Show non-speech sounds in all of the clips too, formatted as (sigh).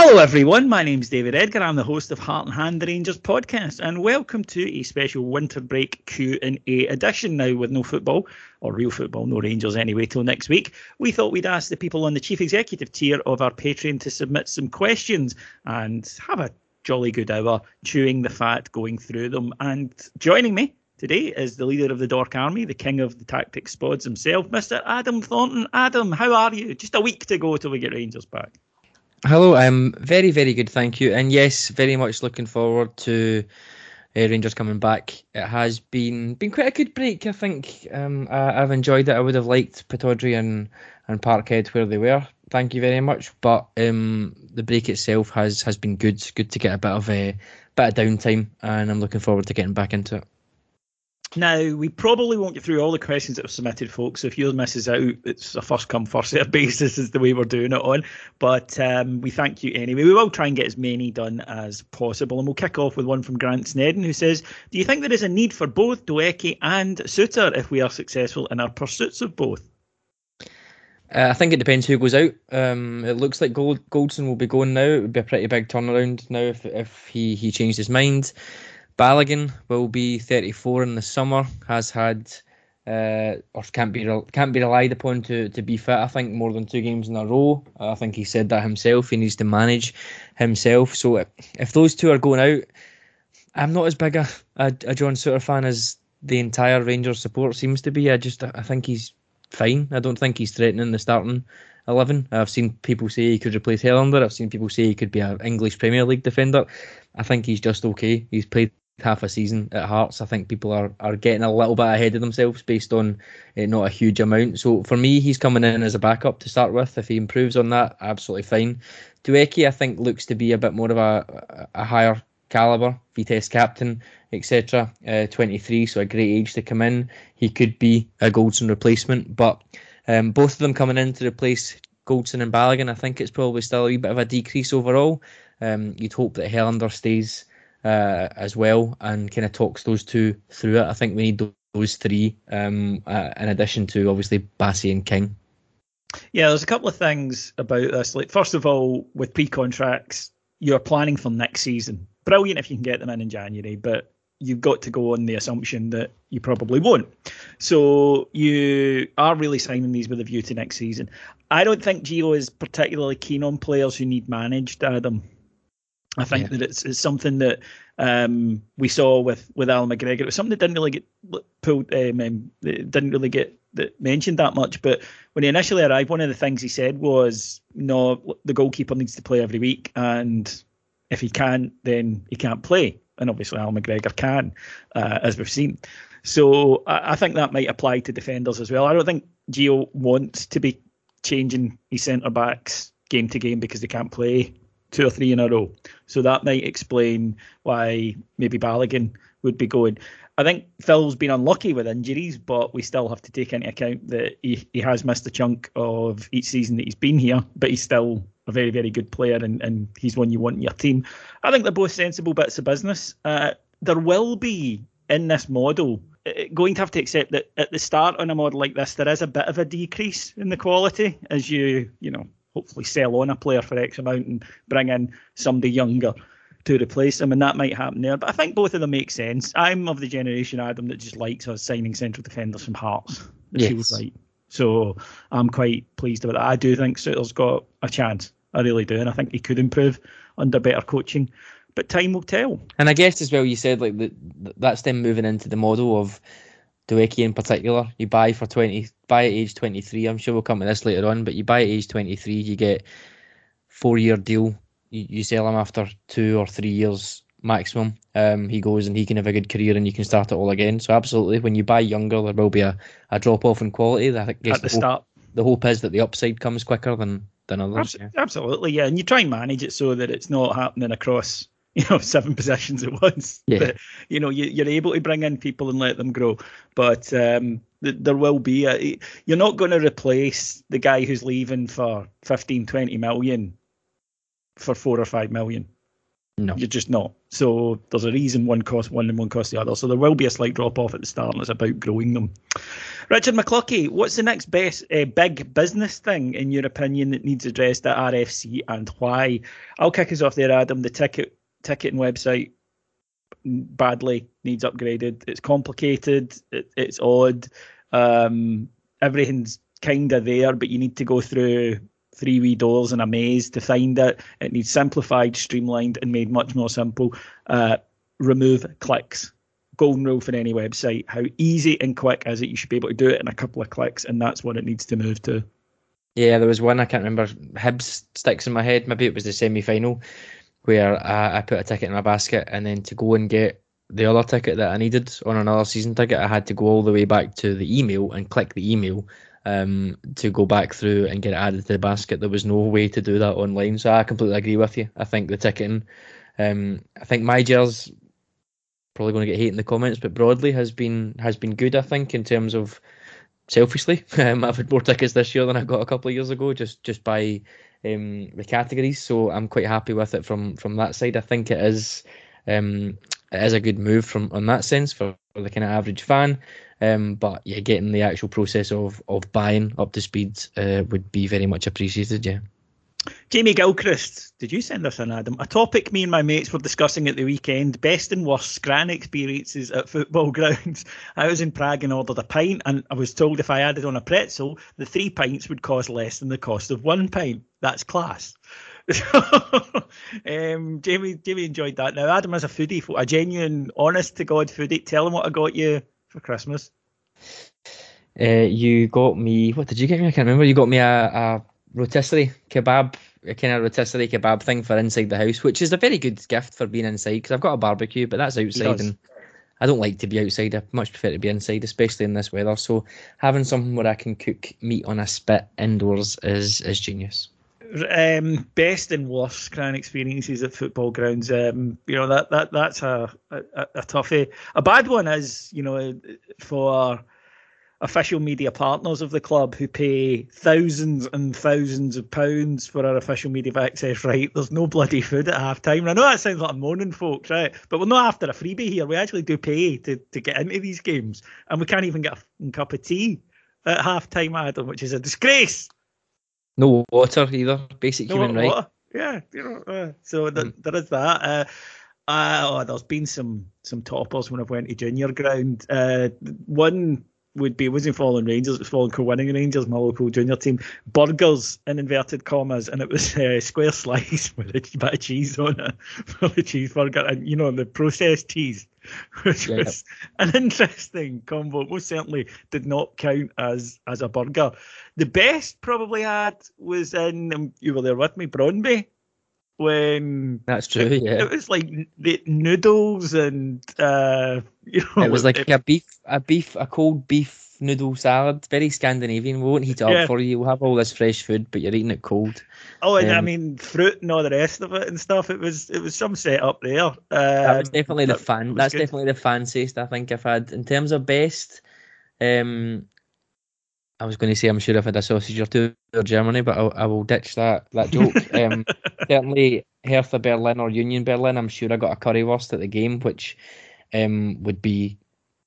Hello, everyone. My name's David Edgar. I'm the host of Heart and Hand, the Rangers podcast, and welcome to a special winter break Q and A edition. Now, with no football or real football, no Rangers anyway, till next week, we thought we'd ask the people on the chief executive tier of our Patreon to submit some questions and have a jolly good hour chewing the fat, going through them. And joining me today is the leader of the Dork Army, the king of the tactics spods himself, Mr. Adam Thornton. Adam, how are you? Just a week to go till we get Rangers back. Hello, I'm very, very good, thank you. And yes, very much looking forward to uh, Rangers coming back. It has been been quite a good break, I think. Um, I, have enjoyed it. I would have liked Pittodrie and, and Parkhead where they were. Thank you very much. But um, the break itself has has been good. Good to get a bit of a bit of downtime, and I'm looking forward to getting back into it. Now, we probably won't get through all the questions that were submitted, folks. So if yours misses out, it's a first come, first served (laughs) basis, is the way we're doing it on. But um, we thank you anyway. We will try and get as many done as possible. And we'll kick off with one from Grant Snedden, who says Do you think there is a need for both Doekhi and Souttar if we are successful in our pursuits of both? Uh, I think it depends who goes out. Um, it looks like Gold, Goldson will be going now. It would be a pretty big turnaround now if if he, he changed his mind. Balogun will be 34 in the summer. Has had uh, or can't be can't be relied upon to to be fit. I think more than two games in a row. I think he said that himself. He needs to manage himself. So if those two are going out, I'm not as big a, a, a John Souttar fan as the entire Rangers support seems to be. I just I think he's fine. I don't think he's threatening the starting eleven. I've seen people say he could replace Helander. I've seen people say he could be an English Premier League defender. I think he's just okay. He's played half a season at Hearts. I think people are, are getting a little bit ahead of themselves based on uh, not a huge amount. So for me, he's coming in as a backup to start with. If he improves on that, absolutely fine. Doekhi, I think, looks to be a bit more of a, a higher caliber, Vitesse captain, etc. Uh, 23, so a great age to come in. He could be a Goldson replacement, but um, both of them coming in to replace Goldson and Balogun, I think it's probably still a wee bit of a decrease overall. Um, you'd hope that Helander stays uh, as well and kind of talks those two through it. I think we need those three um, uh, in addition to obviously Bassey and King. Yeah, there's a couple of things about this. Like, first of all, with pre-contracts, you're planning for next season. Brilliant if you can get them in in January, but you've got to go on the assumption that you probably won't. So you are really signing these with a view to next season. I don't think Gio is particularly keen on players who need managed, Adam. I think yeah. that it's, it's something that um, we saw with with Al McGregor. It was something that didn't really get pulled, um, um didn't really get mentioned that much. But when he initially arrived, one of the things he said was, "No, the goalkeeper needs to play every week, and if he can't, then he can't play." And obviously, Al McGregor can, uh, as we've seen. So I, I think that might apply to defenders as well. I don't think Gio wants to be changing his centre backs game to game because they can't play two or three in a row. So that might explain why maybe Balogun would be going. I think Phil's been unlucky with injuries, but we still have to take into account that he, he has missed a chunk of each season that he's been here, but he's still a very, very good player and, and he's one you want in your team. I think they're both sensible bits of business. Uh, there will be in this model uh, going to have to accept that at the start on a model like this, there is a bit of a decrease in the quality as you, you know, hopefully sell on a player for X amount and bring in somebody younger to replace him, and that might happen there. But I think both of them make sense. I'm of the generation, Adam, that just likes us signing central defenders from Hearts. It Yes. feels right. So I'm quite pleased about that. I do think Souttar's got a chance. I really do, and I think he could improve under better coaching. But time will tell. And I guess as well, you said like the, that's them moving into the model of Doekhi in particular. You buy for twenty, buy at age twenty three. I'm sure we'll come to this later on, but you buy at age twenty three, you get four year deal. You, you sell him after two or three years maximum. Um, he goes and he can have a good career, and you can start it all again. So absolutely, when you buy younger, there will be a, a drop off in quality. I guess At the hope, start. the hope is that the upside comes quicker than than others. Abs- yeah. Absolutely, yeah. And you try and manage it so that it's not happening across, you know, seven possessions at once. Yeah. But, you know, you, you're able to bring in people and let them grow. But um, th- there will be a. You're not going to replace the guy who's leaving for 15, 20 million for four or five million. No. You're just not. So there's a reason one costs one and one costs the other. So there will be a slight drop off at the start, and it's about growing them. Richard McClucky, what's the next best uh, big business thing in your opinion that needs addressed at RFC and why? I'll kick us off there, Adam. The ticket ticketing website badly needs upgraded. It's complicated. It, it's odd. Um, everything's kind of there, but you need to go through three wee doors and a maze to find it. It needs simplified, streamlined, and made much more simple. Uh, remove clicks. Golden rule for any website. How easy and quick is it? You should be able to do it in a couple of clicks, and that's what it needs to move to. Yeah, there was one I can't remember. Hibs sticks in my head. Maybe it was the semi final where I, I put a ticket in my basket, and then to go and get the other ticket that I needed on another season ticket, I had to go all the way back to the email and click the email um, to go back through and get it added to the basket. There was no way to do that online, so I completely agree with you. I think the ticketing, um, I think my Gers probably going to get hate in the comments, but broadly has been has been good. I think in terms of selfishly, (laughs) um, I've had more tickets this year than I got a couple of years ago, just just by um, the categories. So I'm quite happy with it from from that side. I think it is um, it is a good move from on that sense for, for the kind of average fan. Um, but yeah, getting the actual process of of buying up to speed uh, would be very much appreciated. Yeah. Jamie Gilchrist, did you send us an Adam? A topic me and my mates were discussing at the weekend: best and worst Scran experiences at football (laughs) grounds. I was in Prague and ordered a pint, and I was told if I added on a pretzel, the three pints would cost less than the cost of one pint. That's class. (laughs) um, Jamie, Jamie enjoyed that. Now, Adam is a foodie, a genuine, honest to God foodie. Tell him what I got you for Christmas. Uh, you got me. What did you get me? I can't remember. You got me a, a rotisserie kebab, a kind of rotisserie kebab thing for inside the house, which is a very good gift for being inside because I've got a barbecue, but that's outside, and I don't like to be outside. I much prefer to be inside, especially in this weather. So having something where I can cook meat on a spit indoors is is genius. um, best and worst Scran experiences at football grounds. Um, you know that that that's a, a a toughie. A bad one is you know for official media partners of the club who pay thousands and thousands of pounds for our official media access right. There's no bloody food at half time. I know that sounds like I'm moaning, folks, right? But we're not after a freebie here. We actually do pay to, to get into these games, and we can't even get a cup of tea at half time, Adam, which is a disgrace. No water either. Basic No, human what- right. Yeah, you know, uh, so th- there is that. Uh, uh, oh, there's been some some toppers when I've went to junior ground. Uh, one would be it wasn't following Rangers, it was following Kilwinning Rangers, my local junior team. Burgers in inverted commas, and it was (laughs) uh, square slice (laughs) with a bit of cheese on it (laughs) for the cheeseburger, and you know the processed cheese, which Yeah. was an interesting combo. Most certainly did not count as as a burger. The best probably had was in um, you were there with me, Brondby. When That's true. Yeah, it was like the noodles and uh, (laughs) you know, it was like a beef, a beef, a cold beef noodle salad. Very Scandinavian. We won't heat it Yeah. up for you. We'll have all this fresh food, but you're eating it cold. Oh, and I Um, mean fruit and all the rest of it and stuff. It was it was some set up there. Uh, That was definitely the fan. That's good. definitely the fanciest I think I've had in terms of best. Um, I was going to say I'm sure if I've had a sausage or two or Germany, but I'll, I will ditch that that joke. (laughs) um, certainly Hertha Berlin or Union Berlin. I'm sure I got a currywurst at the game, which um would be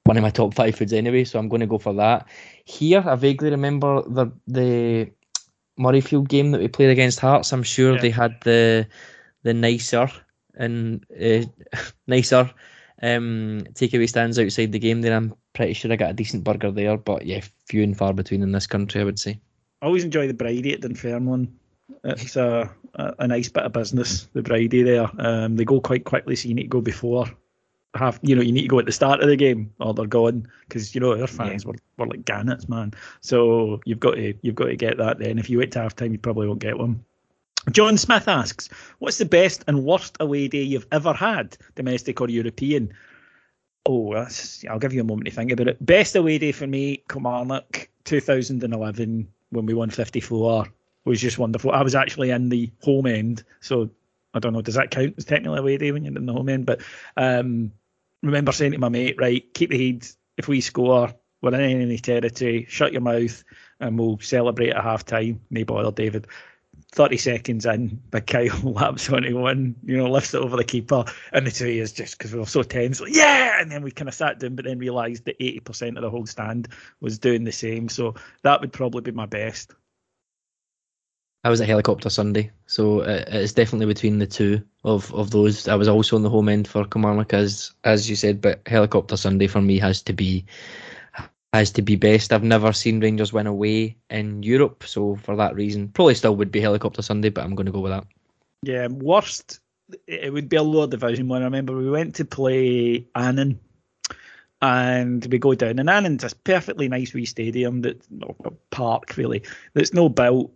one of my top five foods anyway. So I'm going to go for that. Here, I vaguely remember the the Murrayfield game that we played against Hearts. I'm sure Yeah. they had the the nicer and uh, (laughs) nicer um, takeaway stands outside the game. There, I'm pretty sure I got a decent burger there, but yeah, few and far between in this country, I would say. I always enjoy the Bridie at Dunfermline. It's a, a a nice bit of business. The Bridie there, um, they go quite quickly, so you need to go before half. You know, you need to go at the start of the game, or they're gone because you know their fans were, were like gannets, man. So you've got to you've got to get that. Then if you wait to half time, you probably won't get one. John Smith asks, "What's the best and worst away day you've ever had, domestic or European?" Oh, I'll give you a moment to think about it. Best away day for me, Kilmarnock, 2011, when we won 54, was just wonderful. I was actually in the home end, so I don't know, does that count as technically away day when you're in the home end? But um, remember saying to my mate, right, keep the heat. If we score, we're in territory, shut your mouth, and we'll celebrate at half time. No bother, David. 30 seconds in, Big Kyle (laughs) laps onto one, you know, lifts it over the keeper, and the two is just because we were so tense, like, yeah, and then we kind of sat down, but then realised that 80% of the whole stand was doing the same. So that would probably be my best. I was at Helicopter Sunday, so it's definitely between the two of, of those. I was also on the home end for Kilmarnock, as as you said, but Helicopter Sunday for me has to be has to be best. I've never seen Rangers win away in Europe, so for that reason, probably still would be Helicopter Sunday, but I'm going to go with that. Yeah, worst, it would be a lower division one. I remember we went to play Annan and we go down, and Annan's a perfectly nice wee stadium that, park really, that's no built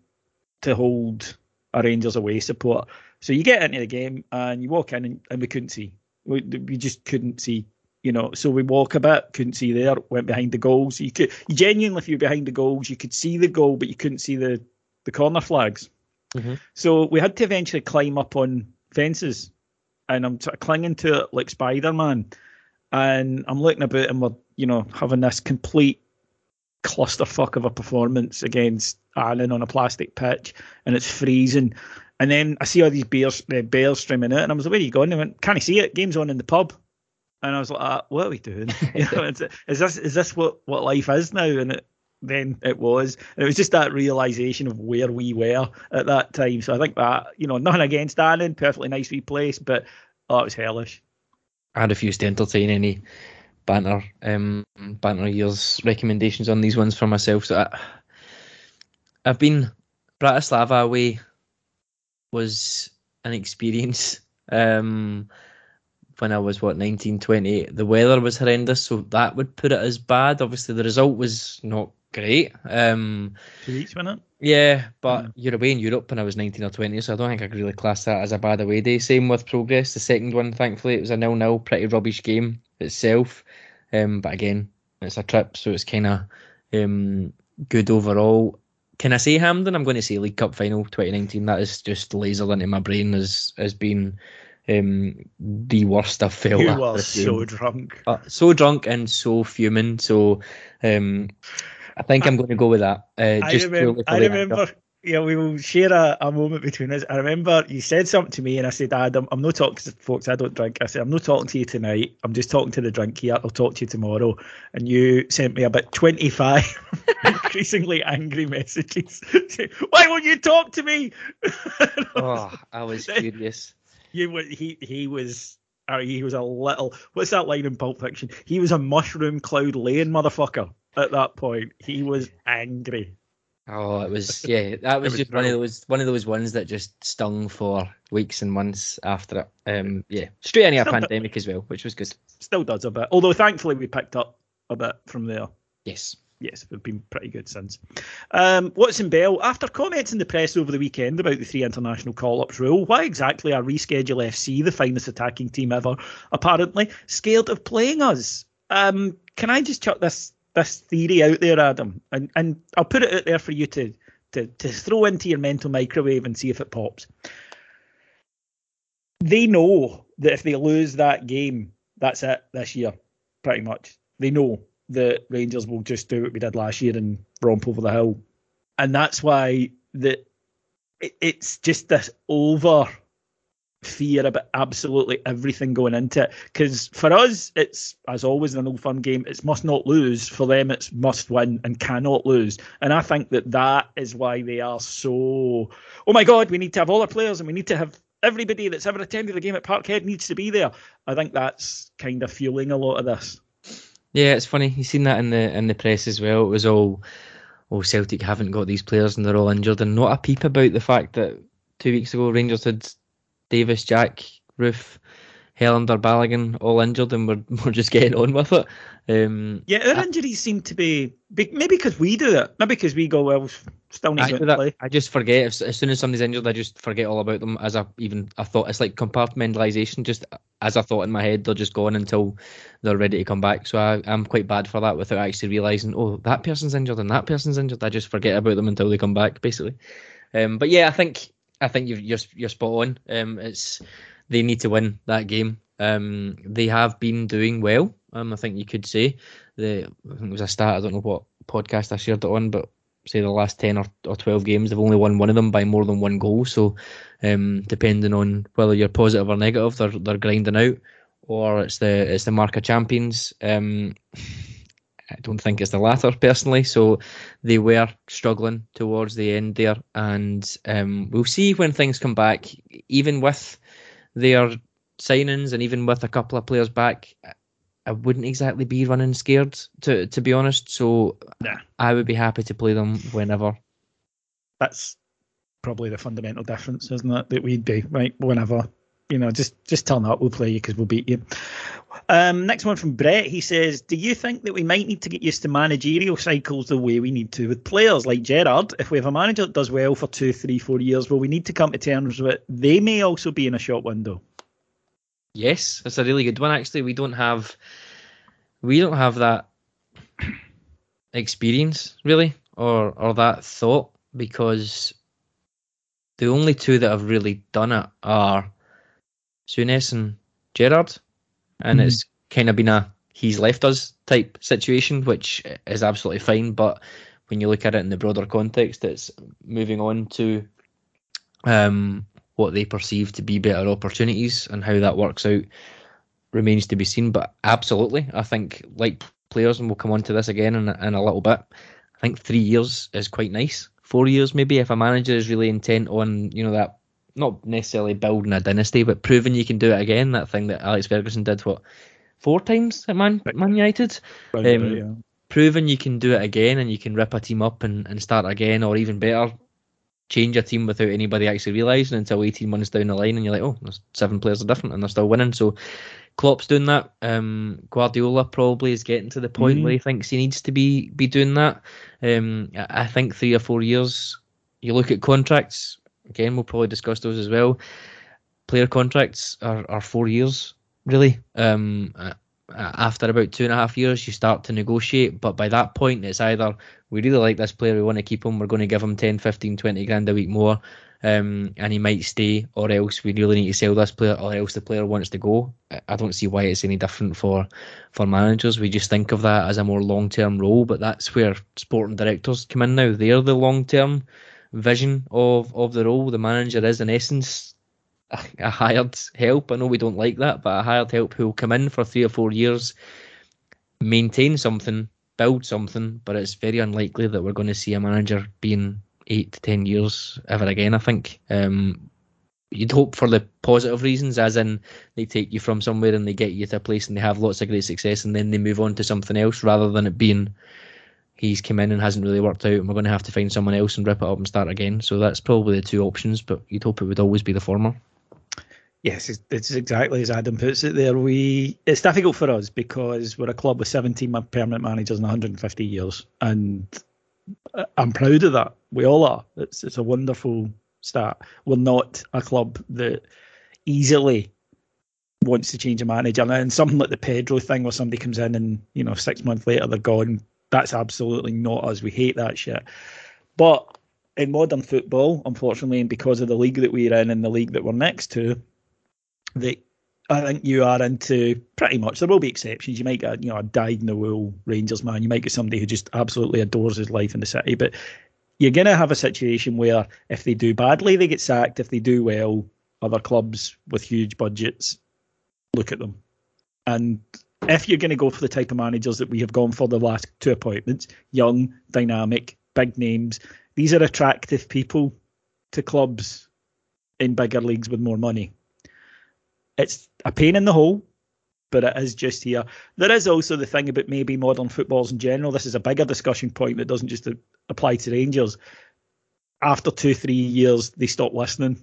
to hold a Rangers away support. So you get into the game and you walk in and, and we couldn't see. We, we just couldn't see, you know. So we walk a bit, couldn't see there, went behind the goals. You could you genuinely, if you were behind the goals, you could see the goal, but you couldn't see the the corner flags. So we had to eventually climb up on fences, and I'm sort of clinging to it like Spider Man, and I'm looking about and we're you know having this complete clusterfuck of a performance against Annan on a plastic pitch, and it's freezing. And then I see all these bears, uh, bears streaming out, and I was like, "Where are you going?" They went, "Can I see it? Game's on in the pub." And I was like, uh, "What are we doing? (laughs) (laughs) You know, is, is this is this what, what life is now?" And it, then it was, and it was just that realization of where we were at that time. So I think that you know, nothing against Annan, perfectly nice wee place, but oh, it was hellish. I few to entertain any banter um banter years recommendations on these ones for myself. So I, I've been Bratislava away was an experience. Um when I was what 19, 20, the weather was horrendous, so that would put it as bad. Obviously, the result was not great. Um, Two weeks, wasn't it? yeah, but you're away in Europe when I was 19 or 20, so I don't think I could really class that as a bad away day. Same with Progress, the second one, thankfully, it was a nil-nil, pretty rubbish game itself. Um, but again, it's a trip, so it's kind of um, good overall. Can I say Hampden? I'm going to say League Cup final 2019. That is just lasered into my brain as as being um, the worst I've felt. You were so drunk. Uh, so drunk and so fuming. So um, I think I'm going to go with that. Uh, I just remember, I remember yeah, we will share a, a moment between us. I remember you said something to me, and I said, Adam, I'm not talking to folks, I don't drink. I said, I'm not talking to you tonight. I'm just talking to the drink here. I'll talk to you tomorrow. And you sent me about 25 (laughs) increasingly angry messages. (laughs) Why won't you talk to me? (laughs) Oh, I was furious. You were, he, he was. uh, he was a little. What's that line in Pulp Fiction? He was a mushroom cloud laying motherfucker at that point. He was angry. Oh, it was yeah. That (laughs) was, was just one of those one of those ones that just stung for weeks and months after it. Um, yeah, straight into a Still- pandemic as well, which was good. Still does a bit. Although thankfully we picked up a bit from there. Yes. Yes, we've been pretty good since. Um, Watson Bell, after comments in the press over the weekend about the three international call ups rule, why exactly are Reschedule FC, the finest attacking team ever, apparently scared of playing us? Um, can I just chuck this this theory out there, Adam? And and I'll put it out there for you to to, to throw into your mental microwave and see if it pops. They know that if they lose that game, that's it this year, pretty much. They know that Rangers will just do what we did last year and romp over the hill, and that's why that it, it's just this over fear about absolutely everything going into it. Because for us, it's as always an old fun game. It's must not lose. For them, it's must win and cannot lose. And I think that that is why they are so. Oh my God, we need to have all our players and we need to have everybody that's ever attended the game at Parkhead needs to be there. I think that's kind of fueling a lot of this. Yeah, it's funny. You've seen that in the in the press as well. It was all, oh, Celtic haven't got these players and they're all injured, and not a peep about the fact that two weeks ago Rangers had Davis, Jack, Roofe, Helander, Balogun all injured, and we're (laughs) we're just getting on with it. Um, yeah, our injuries seem to be maybe because we do it, maybe because we go well, still need to play. I just forget as, as soon as somebody's injured, I just forget all about them. As I even I thought it's like compartmentalization. Just as I thought in my head, they're just gone until they're ready to come back. So I, I'm quite bad for that without actually realizing, oh, that person's injured and that person's injured. I just forget about them until they come back, basically. Um, but yeah, I think I think you're you're, you're spot on. Um, it's they need to win that game. Um, they have been doing well. Um, I think you could say the I think it was a stat. I don't know what podcast I shared it on, but say the last ten or, or twelve games, they've only won one of them by more than one goal. So, um, depending on whether you're positive or negative, they're they're grinding out, or it's the it's the mark of champions. Um, I don't think it's the latter personally. So they were struggling towards the end there, and um, we'll see when things come back. Even with their signings and even with a couple of players back, I wouldn't exactly be running scared to to be honest. So nah. I would be happy to play them whenever. That's probably the fundamental difference, isn't it? That we'd be right whenever. You know, just just turn up, we'll play you because we'll beat you. Um, next one from Brett. He says, "Do you think that we might need to get used to managerial cycles the way we need to with players like Gerrard? If we have a manager that does well for two, three, four years, will we need to come to terms with they may also be in a short window?" Yes, that's a really good one. Actually, we don't have we don't have that experience really, or or that thought because the only two that have really done it are Souness and Gerrard, and mm-hmm. it's kind of been a he's left us type situation, which is absolutely fine. But when you look at it in the broader context, it's moving on to um, what they perceive to be better opportunities and how that works out remains to be seen. But absolutely, I think like players, and we'll come on to this again in, in a little bit. I think three years is quite nice. Four years, maybe, if a manager is really intent on you know that not necessarily building a dynasty, but proving you can do it again. That thing that Alex Ferguson did what four times at Man, Man United. Um, yeah. Proving you can do it again and you can rip a team up and, and start again, or even better, change a team without anybody actually realising until 18 months down the line and you're like, oh, there's seven players are different and they're still winning. So Klopp's doing that. Um, Guardiola probably is getting to the point mm where he thinks he needs to be be doing that. Um, I think three or four years, you look at contracts, again, we'll probably discuss those as well. Player contracts are, are four years, really. Um, after about two and a half years, you start to negotiate. But by that point, it's either we really like this player, we want to keep him, we're going to give him 10, 15, 20 grand a week more, um, and he might stay, or else we really need to sell this player, or else the player wants to go. I don't see why it's any different for for managers. We just think of that as a more long term role, but that's where sporting directors come in now. They're the long term vision of, of the role. The manager is, in essence, a hired help. I know we don't like that, but a hired help who will come in for three or four years, maintain something, build something, but it's very unlikely that we're going to see a manager being eight to ten years ever again. I think um, you'd hope for the positive reasons, as in they take you from somewhere and they get you to a place and they have lots of great success, and then they move on to something else, rather than it being he's come in and hasn't really worked out, and we're going to have to find someone else and rip it up and start again. So that's probably the two options, but you'd hope it would always be the former. Yes, it's, it's exactly as Adam puts it there. We it's difficult for us because we're a club with 17 permanent managers in 150 years, and I'm proud of that. We all are. It's it's a wonderful stat. We're not a club that easily wants to change a manager. And something like the Pedro thing, where somebody comes in and you know six months later they're gone. That's absolutely not us. We hate that shit. But in modern football, unfortunately, and because of the league that we're in and the league that we're next to, that I think you are into pretty much. There will be exceptions. You might get you know a dyed in the wool Rangers man. You might get somebody who just absolutely adores his life in the city. But you're going to have a situation where if they do badly, they get sacked. If they do well, other clubs with huge budgets look at them. And if you're going to go for the type of managers that we have gone for the last two appointments, young, dynamic, big names, these are attractive people to clubs in bigger leagues with more money. It's a pain in the hole, but it is just here. There is also the thing about maybe modern footballs in general. This is a bigger discussion point that doesn't just apply to Rangers. After two, three years, they stop listening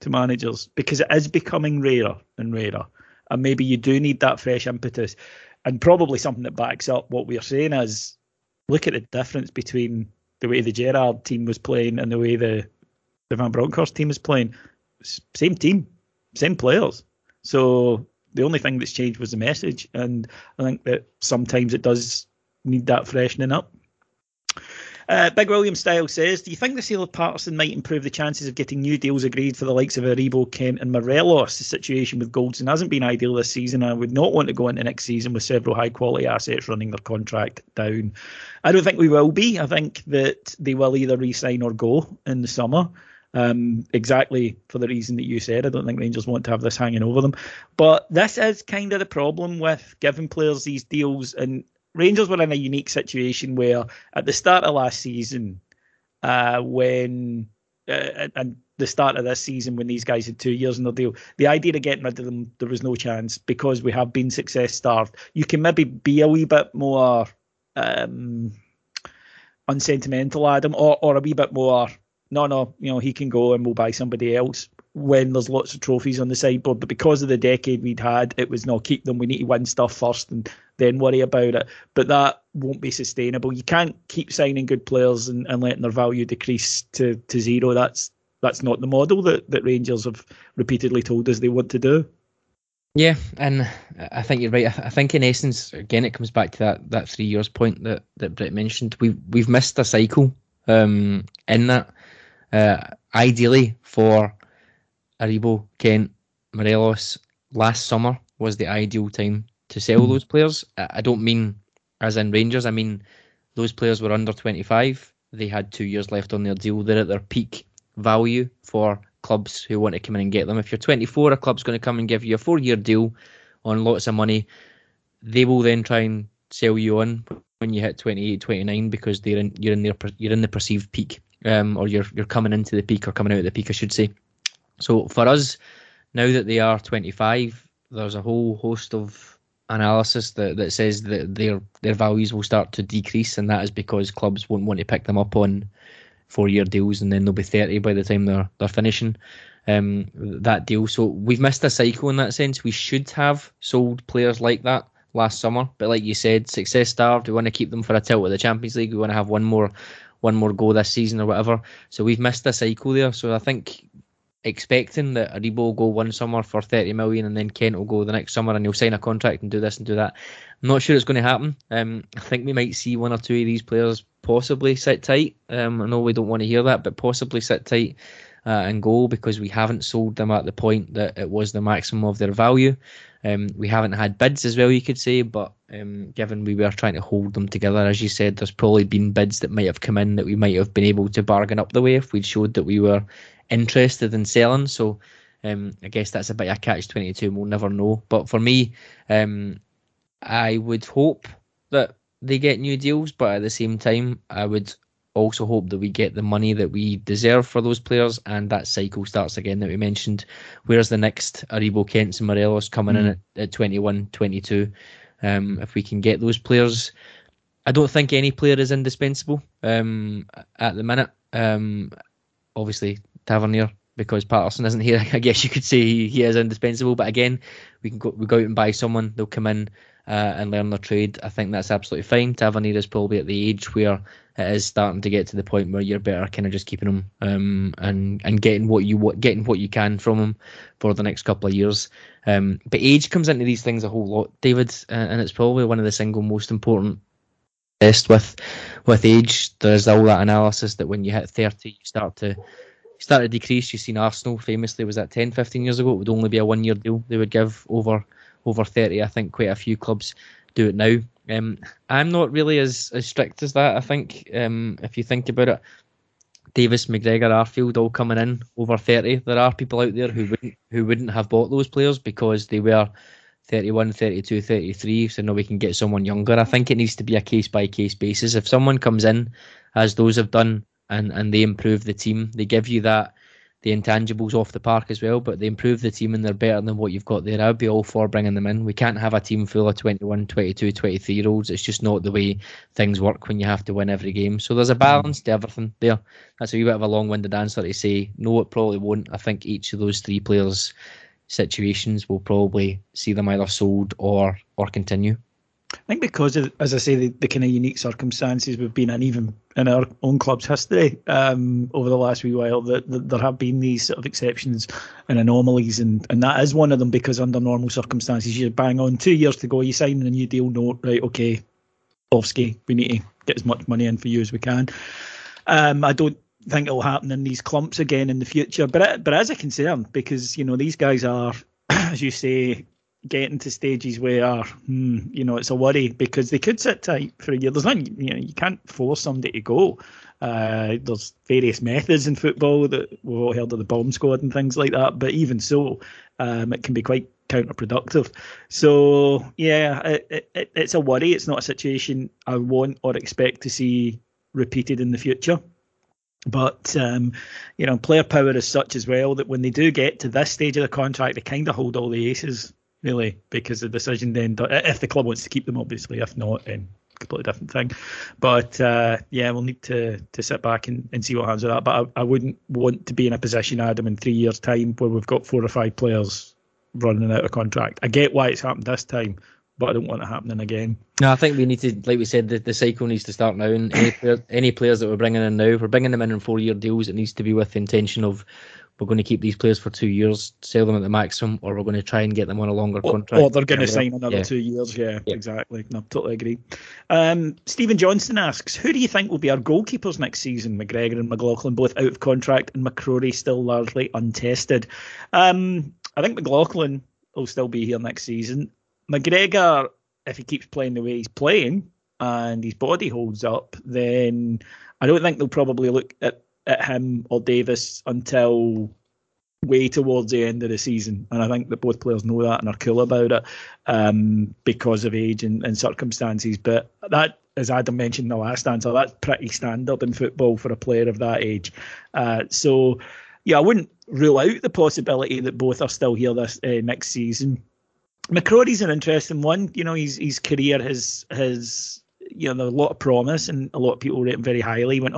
to managers because it is becoming rarer and rarer. And maybe you do need that fresh impetus. And probably something that backs up what we're saying is look at the difference between the way the Gerrard team was playing and the way the, the Van Bronckhorst team is playing. Same team, same players. So the only thing that's changed was the message, and I think that sometimes it does need that freshening up. Uh, Big William Style says, Do you think the sale of Patterson might improve the chances of getting new deals agreed for the likes of Aribo, Kent, and Morelos? The situation with Goldson hasn't been ideal this season. I would not want to go into next season with several high quality assets running their contract down. I don't think we will be. I think that they will either re sign or go in the summer. Um, exactly for the reason that you said. I don't think Rangers want to have this hanging over them. But this is kind of the problem with giving players these deals. And Rangers were in a unique situation where at the start of last season, uh, when uh, and the start of this season when these guys had two years in their deal, the idea of getting rid of them, there was no chance because we have been success starved. You can maybe be a wee bit more um, unsentimental, Adam, or, or a wee bit more no, no, you know, he can go and we'll buy somebody else when there's lots of trophies on the sideboard. But because of the decade we'd had, it was no keep them. We need to win stuff first and then worry about it. But that won't be sustainable. You can't keep signing good players and, and letting their value decrease to, to zero. That's that's not the model that, that Rangers have repeatedly told us they want to do. Yeah, and I think you're right. I think in essence, again, it comes back to that, that three years point that, that Brett mentioned. We've we've missed a cycle um, in that uh, ideally for Aribo, Kent, Morelos, last summer was the ideal time to sell hmm. those players. I don't mean as in Rangers. I mean those players were under 25. They had two years left on their deal. They're at their peak value for clubs who want to come in and get them. If you're 24, a club's going to come and give you a four-year deal on lots of money. They will then try and sell you on when you hit 28, 29 because they're in, you're in their you're in the perceived peak um, or you're you're coming into the peak or coming out of the peak, I should say. So for us, now that they are 25, there's a whole host of analysis that, that says that their their values will start to decrease, and that is because clubs won't want to pick them up on four year deals, and then they'll be 30 by the time they're they're finishing um, that deal. So we've missed a cycle in that sense. We should have sold players like that last summer, but like you said, success starved. We want to keep them for a tilt at the Champions League. We want to have one more one more go this season or whatever. So we've missed a cycle there. So I think expecting that Aribo will go one summer for 30 million and then Kent will go the next summer and he'll sign a contract and do this and do that. I'm not sure it's going to happen. Um, I think we might see one or two of these players possibly sit tight. Um, I know we don't want to hear that, but possibly sit tight uh, and go because we haven't sold them at the point that it was the maximum of their value. Um, we haven't had bids as well, you could say, but um, given we were trying to hold them together, as you said, there's probably been bids that might have come in that we might have been able to bargain up the way if we'd showed that we were interested in selling. So um, I guess that's a bit of a catch 22, we'll never know. But for me, um, I would hope that they get new deals, but at the same time, I would also hope that we get the money that we deserve for those players and that cycle starts again that we mentioned. Where's the next Aribo, Kents and Morelos coming mm. in at, at 21, 22? Um, if we can get those players, I don't think any player is indispensable um, at the minute. Um, obviously, Tavernier because Patterson isn't here. (laughs) I guess you could say he, he is indispensable. But again, we can go we go out and buy someone. They'll come in uh, and learn their trade. I think that's absolutely fine. Tavernier is probably at the age where it is starting to get to the point where you're better kind of just keeping him um, and and getting what you what getting what you can from him for the next couple of years. Um, but age comes into these things a whole lot, David, uh, and it's probably one of the single most important test with with age. There's all that analysis that when you hit 30, you start to start to decrease. You've seen Arsenal famously was that 10, 15 years ago. It would only be a one year deal they would give over over 30. I think quite a few clubs do it now. Um, I'm not really as, as strict as that. I think um, if you think about it, Davis, McGregor, Arfield all coming in over 30. There are people out there who wouldn't who wouldn't have bought those players because they were 31, 32, 33. So now we can get someone younger. I think it needs to be a case by case basis. If someone comes in, as those have done, and, and they improve the team, they give you that the intangibles off the park as well, but they improve the team and they're better than what you've got there. I'd be all for bringing them in. We can't have a team full of 21, 22, 23 year olds. It's just not the way things work when you have to win every game. So there's a balance to everything there. That's a wee bit of a long winded answer to say, no, it probably won't. I think each of those three players' situations will probably see them either sold or or continue. I think because, of, as I say, the, the kind of unique circumstances we've been in, even in our own club's history um, over the last wee while, that, that, there have been these sort of exceptions and anomalies, and, and that is one of them because under normal circumstances, you bang on two years to go, you sign a new deal, note, right, okay, Ovsky, we need to get as much money in for you as we can. Um, I don't think it'll happen in these clumps again in the future, but it, but as a concern because you know these guys are, (clears throat) as you say, getting to stages where hmm, you know it's a worry because they could sit tight for a year. There's not you know you can't force somebody to go. Uh, there's various methods in football that we've all heard of the bomb squad and things like that, but even so, um, it can be quite counterproductive. So yeah, it, it, it's a worry. It's not a situation I want or expect to see repeated in the future. But um, you know, player power is such as well that when they do get to this stage of the contract, they kind of hold all the aces really, because the decision then, if the club wants to keep them, obviously, if not, then completely different thing. But uh, yeah, we'll need to to sit back and, and see what happens with that. But I, I wouldn't want to be in a position, Adam, in three years' time where we've got four or five players running out of contract. I get why it's happened this time, but I don't want it happening again. No, I think we need to, like we said, the, the cycle needs to start now. And any, player, any players that we're bringing in now, we're bringing them in in four year deals, it needs to be with the intention of we're going to keep these players for two years, sell them at the maximum, or we're going to try and get them on a longer or, contract. Or they're going to sign another yeah. two years. Yeah, yeah, exactly. No, totally agree. Um, Stephen Johnson asks, who do you think will be our goalkeepers next season? McGregor and McLaughlin both out of contract, and McCrorie still largely untested. Um, I think McLaughlin will still be here next season. McGregor, if he keeps playing the way he's playing and his body holds up, then I don't think they'll probably look at at him or Davis until way towards the end of the season. And I think that both players know that and are cool about it um, because of age and, and, circumstances. But that, as Adam mentioned in the last answer, that's pretty standard in football for a player of that age. Uh, so, yeah, I wouldn't rule out the possibility that both are still here this uh, next season. McCrorie's an interesting one. You know, his his career has has you know a lot of promise, and a lot of people rate him very highly. Went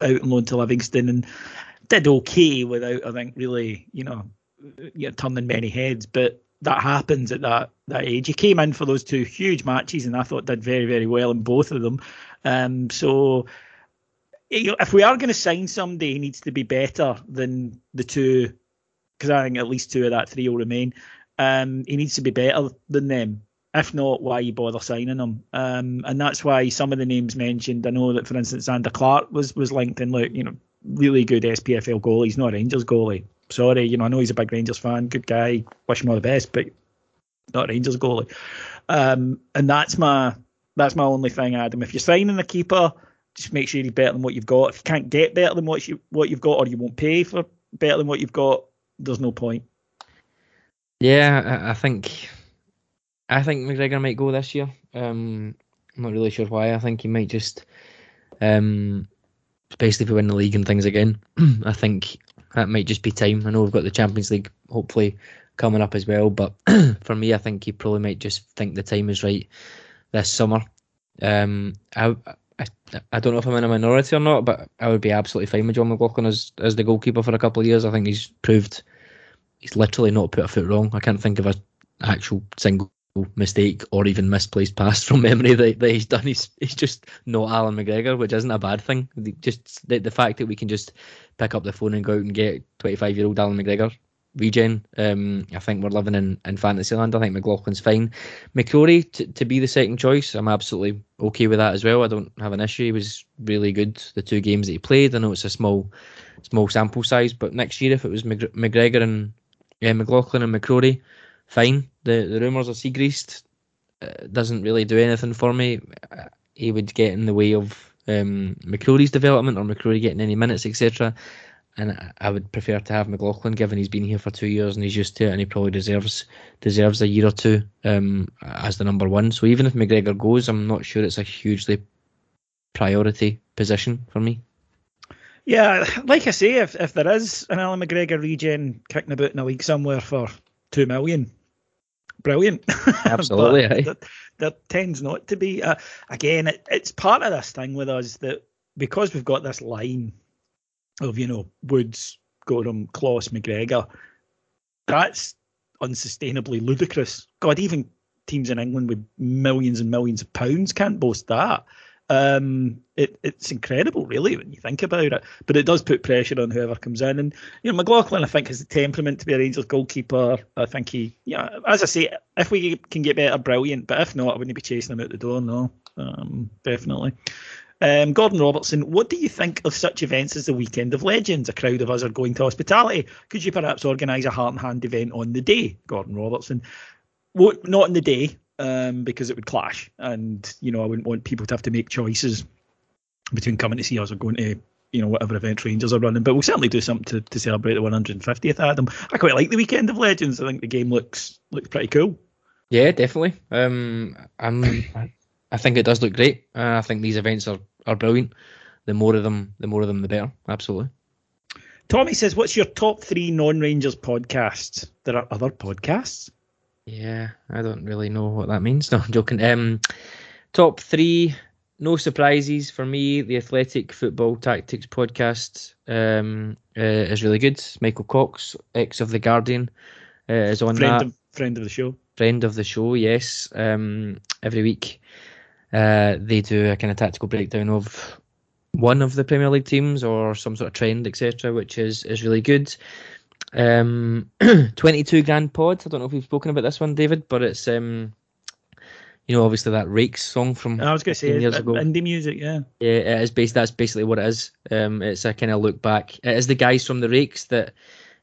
out, and loan to Livingston and did okay without, I think, really, you know, you know, turning many heads. But that happens at that that age. He came in for those two huge matches, and I thought did very very well in both of them. Um, so if we are going to sign somebody, he needs to be better than the two, because I think at least two of that three will remain. Um, he needs to be better than them. If not, why you bother signing them? Um, and that's why some of the names mentioned. I know that, for instance, Zander Clark was was linked in. Look, you know, really good SPFL goalie. He's not a Rangers goalie. Sorry, you know, I know he's a big Rangers fan, good guy. Wish him all the best, but not Rangers goalie. Um, and that's my that's my only thing, Adam. If you're signing a keeper, just make sure he's better than what you've got. If you can't get better than what you what you've got, or you won't pay for better than what you've got, there's no point. Yeah, I think I think McGregor might go this year. Um, I'm not really sure why. I think he might just, um, especially if we win the league and things again. (clears throat) I think that might just be time. I know we've got the Champions League hopefully coming up as well, but (clears throat) for me, I think he probably might just think the time is right this summer. Um, I I, I don't know if I'm in a minority or not, but I would be absolutely fine with John McLaughlin as as the goalkeeper for a couple of years. I think he's proved he's literally not put a foot wrong. I can't think of a actual single mistake or even misplaced pass from memory that, that he's done. He's he's just not Alan McGregor, which isn't a bad thing. Just the, the fact that we can just pick up the phone and go out and get 25 year old Alan McGregor regen. Um, I think we're living in, in fantasy land. I think McLaughlin's fine. McCrorie to, to be the second choice, I'm absolutely okay with that as well. I don't have an issue. He was really good the two games that he played. I know it's a small small sample size, but next year if it was McGregor and yeah, McLaughlin and McCrorie, fine. The the rumours of Siegrist uh, doesn't really do anything for me. Uh, he would get in the way of um, McCrorie's development or McCrorie getting any minutes, etc and I would prefer to have McLaughlin, given he's been here for two years and he's used to it, and he probably deserves deserves a year or two um, as the number one. So even if McGregor goes, I'm not sure it's a hugely priority position for me. Yeah, like I say, if if there is an Allan McGregor regen kicking about in a league somewhere for two million, brilliant. (laughs) Absolutely, there, there, tends not to be. Uh, again, it, it's part of this thing with us that because we've got this line of you know Woods, Goram, Klos, McGregor. That's unsustainably ludicrous. God, even teams in England with millions and millions of pounds can't boast that. Um, it, it's incredible, really, when you think about it. But it does put pressure on whoever comes in. And you know, McLaughlin, I think, has the temperament to be a Rangers goalkeeper. I think he, yeah, as I say, if we can get better, brilliant. But if not, I wouldn't be chasing him out the door. No, um, definitely. Um, Gordon Robertson, what do you think of such events as the Weekend of Legends? A crowd of us are going to hospitality. Could you perhaps organise a heart and hand event on the day? Gordon Robertson. Well, not on the day, um, because it would clash. And, you know, I wouldn't want people to have to make choices between coming to see us or going to, you know, whatever event Rangers are running. But we'll certainly do something to, to celebrate the 150th Adam. I quite like the Weekend of Legends. I think the game looks looks pretty cool. Yeah, definitely. Um, I'm I think it does look great. Uh, I think these events are, are brilliant. The more of them, the more of them, the better. Absolutely. Tommy says, "What's your top three non-Rangers podcasts?" There are other podcasts. Yeah, I don't really know what that means. (laughs) No, I'm joking. Um, top three, no surprises for me. The Athletic Football Tactics podcast um, uh, is really good. Michael Cox, ex of the Guardian, uh, is on friend that. Of, friend of the show. Friend of the show, yes. Um, every week uh, they do a kind of tactical breakdown of one of the Premier League teams or some sort of trend, etc., which is is really good. Um, (clears throat) 22 Grand Pod. I don't know if we've spoken about this one, David, but it's um, you know, obviously that Rakes song from I was going to say years ago. indie music, yeah. Yeah, it is based. That's basically what it is. Um, it's a kind of look back. It is the guys from the Rakes that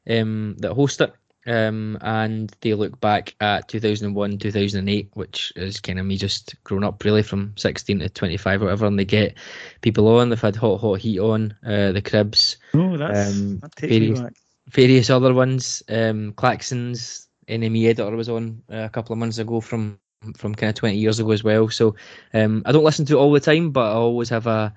um that host it um, and they look back at 2001, 2008, which is kind of me just growing up really from 16 to 25 or whatever, and they get people on. They've had Hot Hot Heat on, uh, the Cribs, oh, that's, um, that various, various other ones, um, Klaxons, NME editor was on uh, a couple of months ago from from kind of 20 years ago as well. So um, I don't listen to it all the time, but I always have a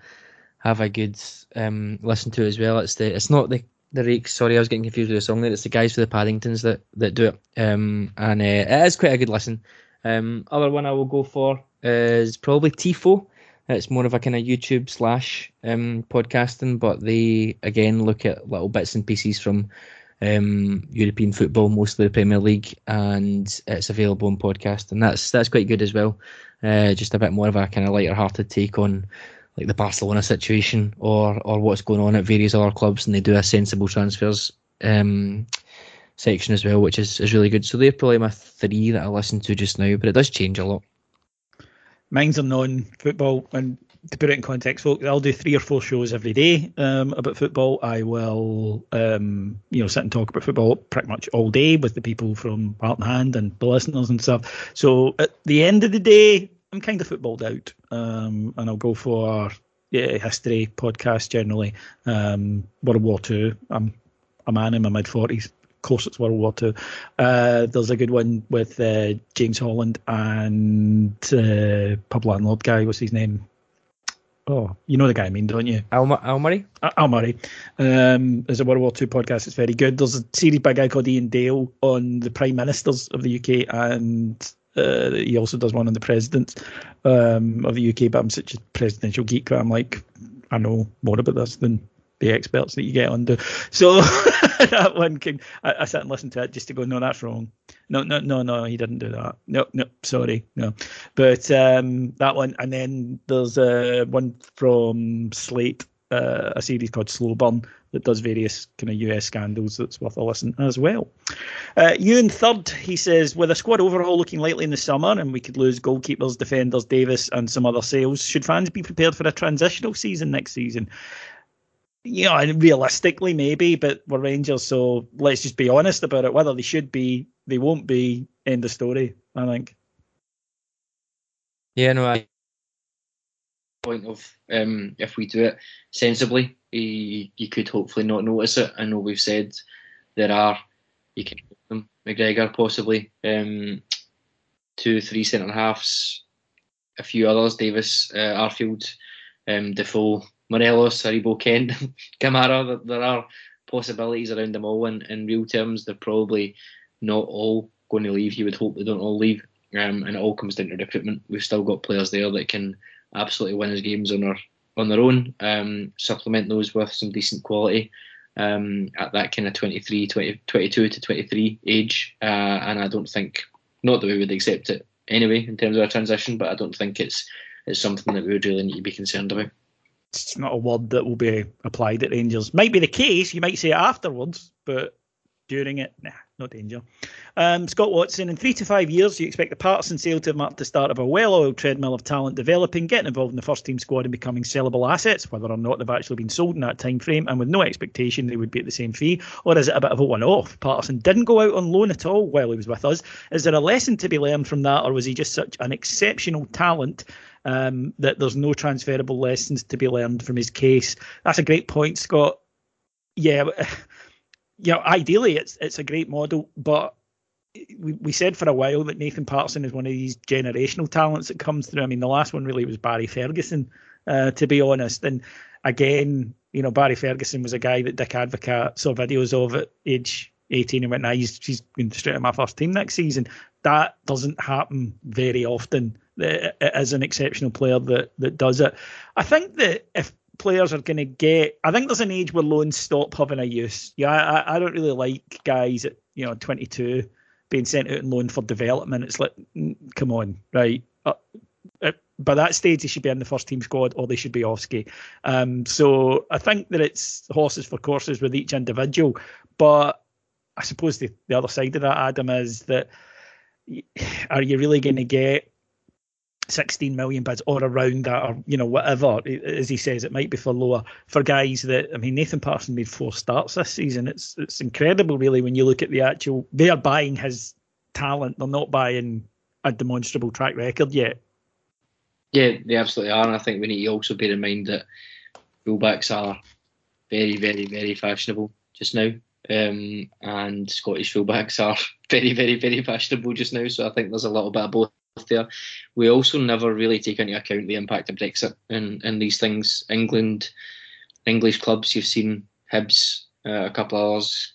have a good um, listen to it as well. It's the it's not the the Rakes. Sorry, I was getting confused with the song there. It's the guys for the Paddingtons that, that do it. Um, and uh, it is quite a good listen. Um, other one I will go for is probably Tifo. It's more of a kind of YouTube slash um, podcasting, but they again look at little bits and pieces from um, European football, mostly the Premier League, and it's available on podcast, and that's that's quite good as well. Uh, just a bit more of a kind of lighter hearted take on like the Barcelona situation or or what's going on at various other clubs, and they do a sensible transfers um, section as well, which is, is really good. So they're probably my three that I listen to just now, but it does change a lot. Mine's are non-football, and to put it in context, folks, I'll do three or four shows every day um, about football. I will, um, you know, sit and talk about football pretty much all day with the people from Heart and Hand and the listeners and stuff. So at the end of the day, I'm kind of footballed out, um, and I'll go for yeah, history podcast generally. Um, World War Two. I'm a man in my mid forties, closer to World War Two. Uh, there's a good one with uh, James Holland and uh, pub landlord guy. What's his name? Oh, you know the guy I mean, don't you? Al, Al Murray. Al Murray. Um, there's a World War Two podcast. It's very good. There's a series by a guy called Iain Dale on the prime ministers of the UK and Uh, he also does one on the president um, of the UK, but I'm such a presidential geek that I'm like, I know more about this than the experts that you get on the. So (laughs) that one can I, I sat and listened to it just to go, no, that's wrong. No, no, no, no, he didn't do that. No, no, sorry, no. But um, that one, and then there's uh, one from Slate, uh, a series called Slow Burn that does various kind of US scandals that's worth a listen as well. Uh, Ewan Third, he says, with a squad overhaul looking likely in the summer and we could lose goalkeepers, defenders, Davis, and some other sales, should fans be prepared for a transitional season next season? Yeah, realistically, maybe, but we're Rangers, so let's just be honest about it. Whether they should be, they won't be. End of story, I think. Yeah, no, I point of um, if we do it sensibly, you, you could hopefully not notice it. I know we've said there are, you can them McGregor possibly, um, two, three centre halves, a few others, Davis, uh, Arfield, um, Defoe, Morelos, Aribo, Kent, (laughs) Kamara. There are possibilities around them all. And in real terms, they're probably not all going to leave. You would hope they don't all leave. Um, and it all comes down to recruitment. We've still got players there that can absolutely win us games on our on their own. Um, supplement those with some decent quality um, at that kind of 23, 20, 22 to 23 age. Uh, and I don't think, not that we would accept it anyway in terms of our transition, but I don't think it's it's something that we would really need to be concerned about it's not a word that will be applied at Rangers. Might be the case, you might say it afterwards, but during it, nah, no danger. Um, Scott Watson, in three to five years, you expect the Patterson sale to marked the start of a well oiled treadmill of talent developing, getting involved in the first team squad and becoming sellable assets, whether or not they've actually been sold in that time frame, and with no expectation they would be at the same fee, or is it a bit of a one off? Patterson didn't go out on loan at all while he was with us. Is there a lesson to be learned from that, or was he just such an exceptional talent um, that there's no transferable lessons to be learned from his case. That's a great point, Scott. Yeah, (laughs) you know, ideally it's it's a great model, but we, we said for a while that Nathan Patterson is one of these generational talents that comes through. I mean, the last one really was Barry Ferguson, uh, to be honest. And again, you know, Barry Ferguson was a guy that Dick Advocaat saw videos of at age 18 and went, nah, he's, he's going straight to my first team next season. That doesn't happen very often as an exceptional player that that does it. I think that if players are going to get, I think there's an age where loans stop having a use. Yeah, I, I don't really like guys at you know 22 being sent out on loan for development. It's like, come on, right? Uh, uh, by that stage, they should be in the first team squad or they should be off ski. Um, so I think that it's horses for courses with each individual. But I suppose the, the other side of that, Adam, is that are you really going to get 16 million bids or around that or you know whatever as he says it might be for lower. For guys that I mean Nathan Patterson made four starts this season. It's it's incredible really when you look at the actual they are buying his talent. They're not buying a demonstrable track record yet. Yeah they absolutely are and I think we need to also bear in mind that fullbacks are very very very fashionable just now um, and Scottish fullbacks are (laughs) very very very fashionable just now so I think there's a little bit of both there. We also never really take into account the impact of Brexit and, and these things. England, English clubs, you've seen Hibs, uh, a couple of hours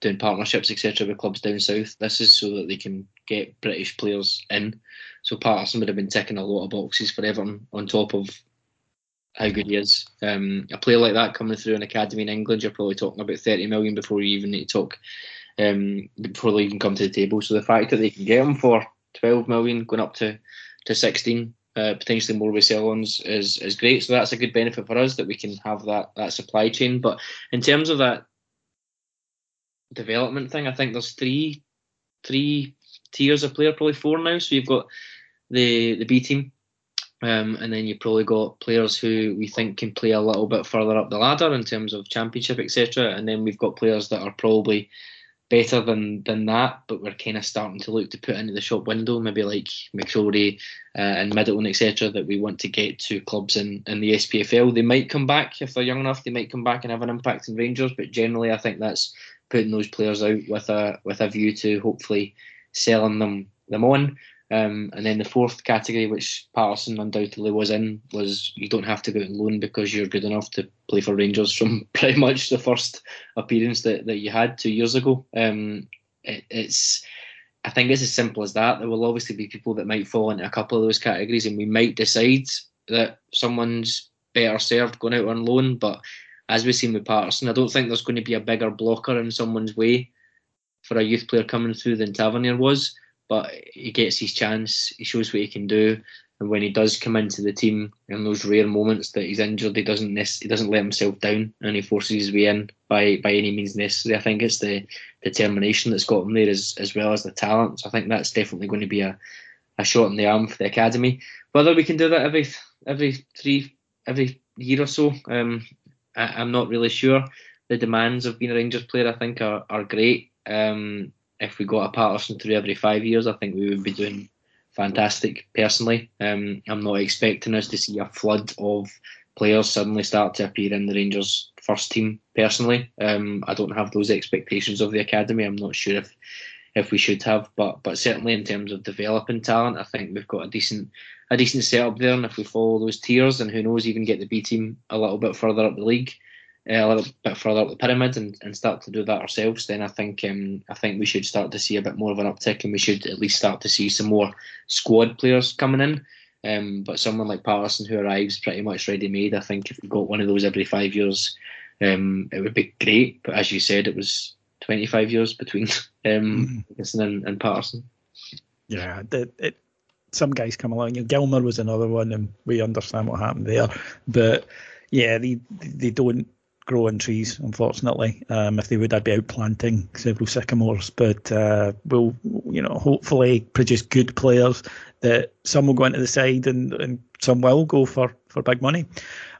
doing partnerships, etc., with clubs down south. This is so that they can get British players in. So Patterson would have been ticking a lot of boxes for Everton on top of how good he is. Um, a player like that coming through an academy in England, you're probably talking about 30 million before you even need to talk, um, before they even come to the table. So the fact that they can get him for 12 million, going up to, to 16, uh, potentially more with sell-ons is is great. So that's a good benefit for us that we can have that that supply chain. But in terms of that development thing, I think there's three three tiers of player, probably four now. So you've got the the B team, um, and then you've probably got players who we think can play a little bit further up the ladder in terms of championship, etc. And then we've got players that are probably better than than that, but we're kind of starting to look to put into the shop window, maybe like McCrorie uh, and Middleton, etc., that we want to get to clubs in, in the SPFL. They might come back if they're young enough. They might come back and have an impact in Rangers, but generally, I think that's putting those players out with a with a view to hopefully selling them them on. Um, and then the fourth category, which Patterson undoubtedly was in, was you don't have to go on loan because you're good enough to play for Rangers from (laughs) pretty much the first appearance that, that you had two years ago. Um, it, it's I think it's as simple as that. There will obviously be people that might fall into a couple of those categories, and we might decide that someone's better served going out on loan. But as we've seen with Patterson, I don't think there's going to be a bigger blocker in someone's way for a youth player coming through than Tavernier was. But he gets his chance, he shows what he can do, and when he does come into the team in those rare moments that he's injured, he doesn't he doesn't let himself down and he forces his way in by by any means necessary. I think it's the determination that's got him there as as well as the talent. So I think that's definitely going to be a, a shot in the arm for the academy. Whether we can do that every every three every year or so, um, I, am not really sure. The demands of being a Rangers player, I think, are are great. Um, if we got a Patterson through every five years, I think we would be doing fantastic personally. Um, I'm not expecting us to see a flood of players suddenly start to appear in the Rangers first team personally. Um, I don't have those expectations of the academy. I'm not sure if if we should have, but but certainly in terms of developing talent, I think we've got a decent a decent setup there. And if we follow those tiers, and who knows, even get the B team a little bit further up the league, a little bit further up the pyramid and, and start to do that ourselves, then I think um, I think we should start to see a bit more of an uptick, and we should at least start to see some more squad players coming in. Um, but someone like Patterson who arrives pretty much ready made, I think if we got one of those every five years, um, it would be great. But as you said, it was 25 years between (laughs) um, mm. and, and Patterson. Yeah, it, some guys come along. Gilmour was another one, and we understand what happened there. But yeah, they they don't growing trees, unfortunately. Um, if they would, I'd be out planting several sycamores. But uh, we'll, you know, hopefully produce good players that some will go into the side and, and some will go for, for big money.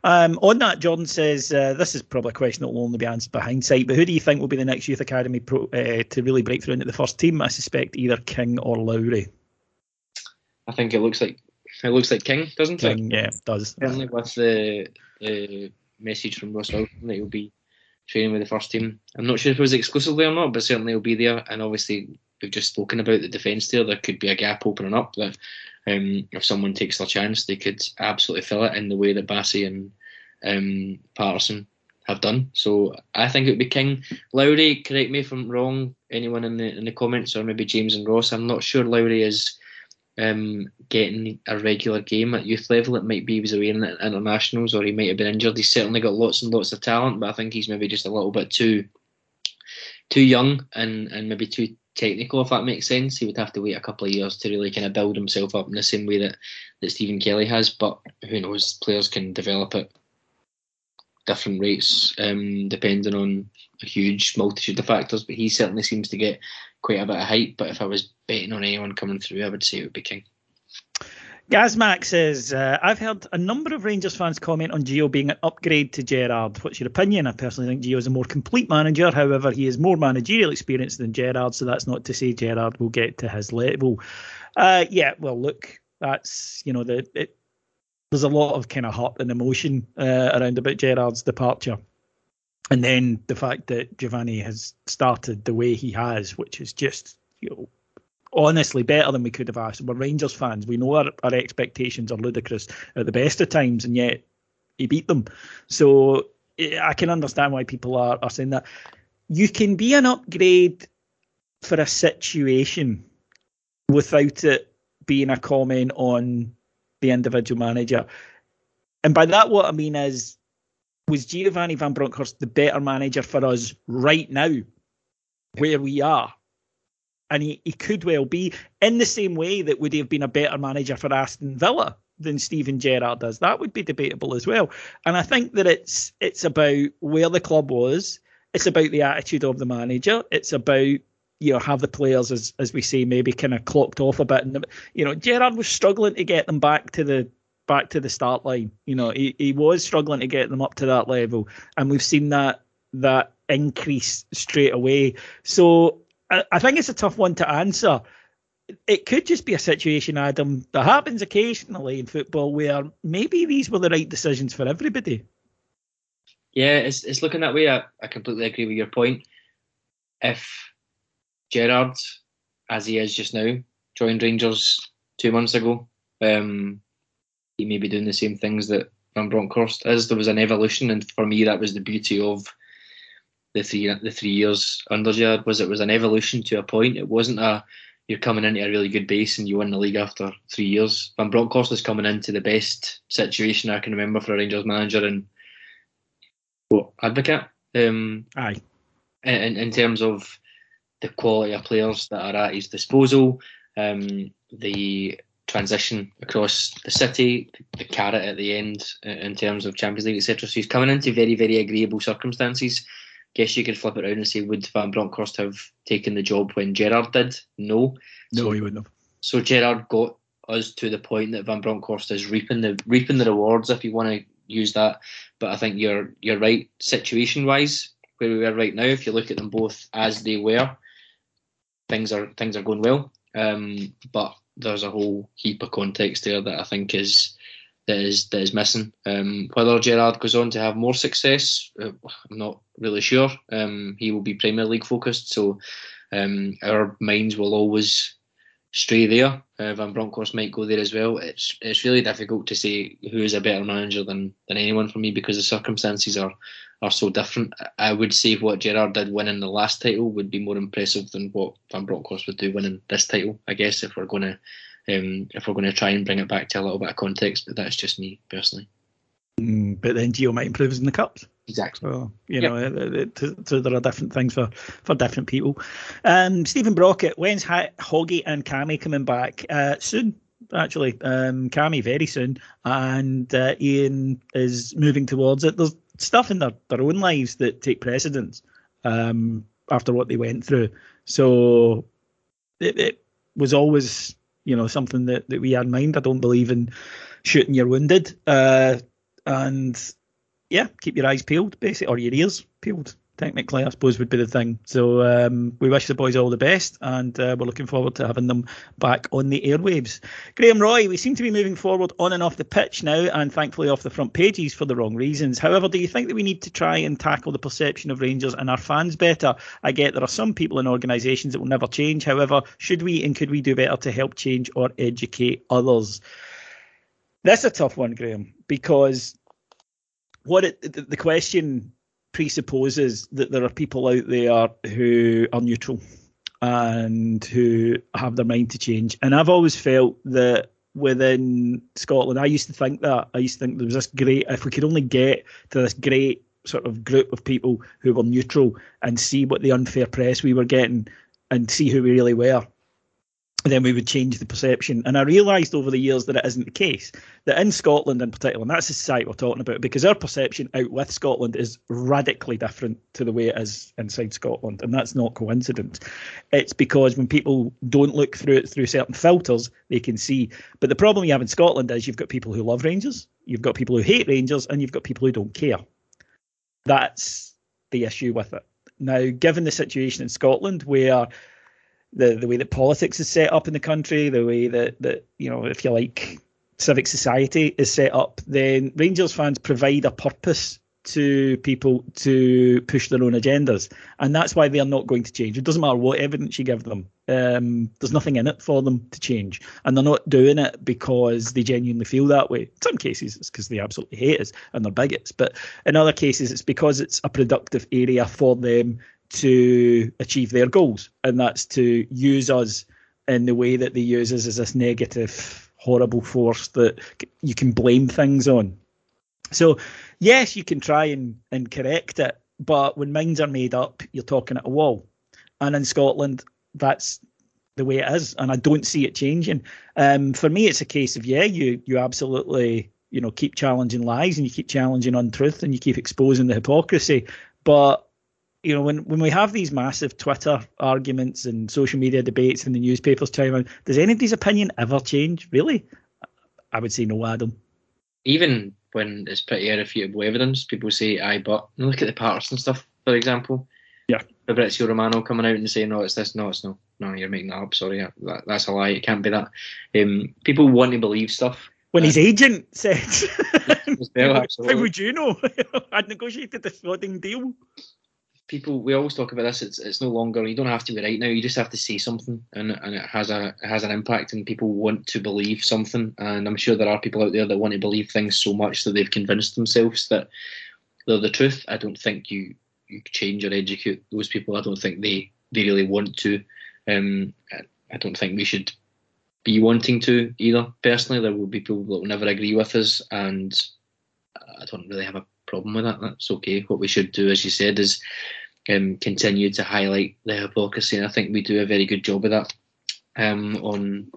Um, on that, Jordan says uh, this is probably a question that will only be answered by hindsight. But who do you think will be the next youth academy pro, uh, to really break through into the first team? I suspect either King or Lowry. I think it looks like it looks like King, doesn't King, it? Yeah, it does. Certainly with the the message from Ross Wilson that he'll be training with the first team. I'm not sure if it was exclusively or not, but certainly he'll be there. And obviously, we've just spoken about the defence there. There could be a gap opening up that um, if someone takes their chance, they could absolutely fill it in the way that Bassey and um, Patterson have done. So I think it would be King. Lowry, correct me if I'm wrong, anyone in the in the comments, or maybe James and Ross. I'm not sure Lowry is um, getting a regular game at youth level. It might be he was away in internationals or he might have been injured. He's certainly got lots and lots of talent, but I think he's maybe just a little bit too too young and, and maybe too technical, if that makes sense. He would have to wait a couple of years to really kind of build himself up in the same way that, that Stephen Kelly has. But who knows, players can develop at different rates um, depending on a huge multitude of factors. But he certainly seems to get quite a bit of hype. But if I was betting on anyone coming through, I would say it would be King. Gazmax says, uh, I've heard a number of Rangers fans comment on Gio being an upgrade to Gerrard. What's your opinion? I personally think Gio is a more complete manager. However, he has more managerial experience than Gerrard, so that's not to say Gerrard will get to his level. Uh, yeah, well, look, that's, you know, the it, there's a lot of kind of hurt and emotion uh, around about Gerrard's departure. And then the fact that Giovanni has started the way he has, which is just, you know, honestly better than we could have asked. We're Rangers fans. We know our, our expectations are ludicrous at the best of times, and yet he beat them. So eh, I can understand why people are, are saying that. You can be an upgrade for a situation without it being a comment on the individual manager. And by that, what I mean is was Giovanni Van Bronckhorst the better manager for us right now, where we are? And he, he could well be in the same way that would he have been a better manager for Aston Villa than Steven Gerrard does. That would be debatable as well. And I think that it's it's about where the club was. It's about the attitude of the manager. It's about you know have the players as as we say maybe kind of clocked off a bit. And you know Gerrard was struggling to get them back to the back to the start line. You know, he, he was struggling to get them up to that level, and we've seen that that increase straight away. So I, I think it's a tough one to answer. It could just be a situation, Adam, that happens occasionally in football where maybe these were the right decisions for everybody. Yeah, it's it's looking that way. I, I completely agree with your point. If Gerrard, as he is just now, joined Rangers two months ago, um, he may be doing the same things that Van Bronckhorst is. There was an evolution, and for me, that was the beauty of the three the three years under Gerrard was it was an evolution to a point. It wasn't a you're coming into a really good base and you win the league after three years. Van Bronckhorst is coming into the best situation I can remember for a Rangers manager and what Advocaat. Um, Aye. in, in terms of the quality of players that are at his disposal, um, the transition across the city, the carrot at the end in terms of Champions League, etc. So he's coming into very, very agreeable circumstances. Guess you could flip it around and say, would Van Bronckhorst have taken the job when Gerrard did? No. No, so, he wouldn't have. So Gerrard got us to the point that Van Bronckhorst is reaping the reaping the rewards, if you want to use that. But I think you're you're right, situation wise, where we are right now. If you look at them both as they were, things are things are going well. Um, but there's a whole heap of context there that I think is that is that is missing. Um, whether Gerrard goes on to have more success, uh, I'm not really sure. Um, he will be Premier League focused, so um, our minds will always stray there. Uh, Van Bronckhorst might go there as well. It's it's really difficult to say who is a better manager than than anyone for me because the circumstances are are so different. I would say what Gerrard did winning the last title would be more impressive than what Van Bronckhorst would do winning this title. I guess if we're going to um, if we're going to try and bring it back to a little bit of context, but that's just me personally. Mm, but then Gio might improve in the cups. Exactly. So you Yep. know, it- it- it- so there are different things for for different people. Um, Stephen Brockett, when's ha- Hoggy and Cammy coming back? Uh, soon, actually. Um, Cammy very soon, and uh, Ian is moving towards it. There's stuff in their, their own lives that take precedence um, after what they went through. So it, it was always, you know, something that, that we had in mind. I don't believe in shooting your wounded. Uh, and yeah, keep your eyes peeled, basically, or your ears peeled. Technically, I suppose would be the thing. So um, we wish the boys all the best, and uh, we're looking forward to having them back on the airwaves. Graham Roy, we seem to be moving forward on and off the pitch now, and thankfully off the front pages for the wrong reasons. However, do you think that we need to try and tackle the perception of Rangers and our fans better? I get there are some people in organisations that will never change. However, should we and could we do better to help change or educate others? That's a tough one, Graham, because what it, the question presupposes that there are people out there who are neutral and who have their mind to change. And I've always felt that within Scotland, I used to think that. I used to think there was this great, if we could only get to this great sort of group of people who were neutral and see what the unfair press we were getting and see who we really were, then we would change the perception. And I realised over the years that it isn't the case. That in Scotland in particular, and that's the society we're talking about, because our perception out with Scotland is radically different to the way it is inside Scotland. And that's not coincidence. It's because when people don't look through it through certain filters, they can see. But the problem you have in Scotland is you've got people who love Rangers, you've got people who hate Rangers, and you've got people who don't care. That's the issue with it. Now, given the situation in Scotland where the the way that politics is set up in the country, the way that that you know, if you like, civic society is set up, then Rangers fans provide a purpose to people to push their own agendas, and that's why they are not going to change. It doesn't matter what evidence you give them. Um, there's nothing in it for them to change, and they're not doing it because they genuinely feel that way. In some cases, it's because they absolutely hate us and they're bigots, but in other cases, it's because it's a productive area for them to achieve their goals, and that's to use us in the way that they use us as this negative, horrible force that you can blame things on. So, yes, you can try and, and correct it, but when minds are made up, you're talking at a wall. And in Scotland, that's the way it is, and I don't see it changing. Um, for me, it's a case of yeah, you you absolutely you know keep challenging lies and you keep challenging untruth and you keep exposing the hypocrisy, but you know, when, when we have these massive Twitter arguments and social media debates and the newspapers chime in, does anybody's opinion ever change? Really? I would say no, Adam. Even when it's pretty irrefutable evidence, people say, aye, but look at the Patterson stuff, for example. Yeah. Fabrizio Romano coming out and saying, no, it's this, no, it's no. No, you're making that up, sorry. That, that's a lie, it can't be that. Um, people want to believe stuff. When his agent said, (laughs) well, (laughs) How would you know? (laughs) I'd negotiated this flooding deal. People we always talk about this it's it's no longer you don't have to be right now you just have to say something and and it has a it has an impact and people want to believe something and i'm sure there are people out there that want to believe things so much that they've convinced themselves that they're the truth i don't think you you change or educate those people i don't think they they really want to um I don't think we should be wanting to either. Personally, there will be people that will never agree with us, and I don't really have a problem with that. That's okay. What we should do, as you said, is um, continue to highlight the hypocrisy, and I think we do a very good job of that um, on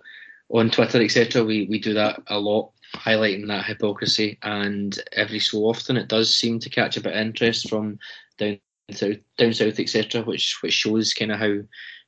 on Twitter, etc. We we do that a lot, highlighting that hypocrisy, and every so often it does seem to catch a bit of interest from down south, down south, etc. Which which shows kind of how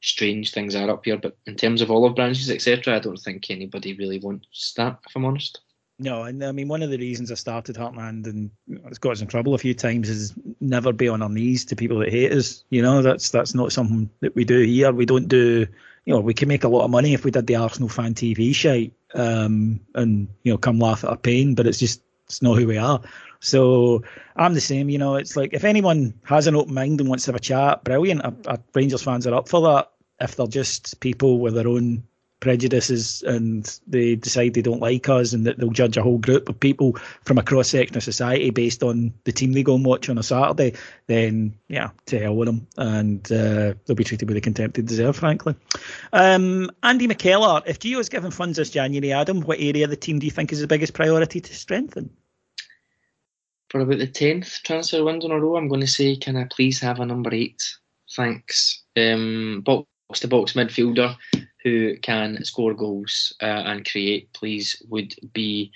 strange things are up here. But in terms of olive branches, etc., I don't think anybody really wants that. If I'm honest. No, and I mean one of the reasons I started Heartland and it's got us in trouble a few times is never be on our knees to people that hate us. You know, that's that's not something that we do here. We don't do. You know, we can make a lot of money if we did the Arsenal fan TV shite um, and you know come laugh at our pain, but it's just it's not who we are. So I'm the same. You know, it's like if anyone has an open mind and wants to have a chat, brilliant. Our, our Rangers fans are up for that. If they're just people with their own prejudices and they decide they don't like us and that they'll judge a whole group of people from a cross section of society based on the team they go and watch on a Saturday, then yeah, to hell with them. And uh, they'll be treated with the contempt they deserve, frankly. Um, Andy McKellar, if Gio is given funds this January, Adam, what area of the team do you think is the biggest priority to strengthen? For about the 10th transfer window in a row, I'm going to say, can I please have a number eight? Thanks. Um, box to box midfielder who can score goals uh, and create, plays would be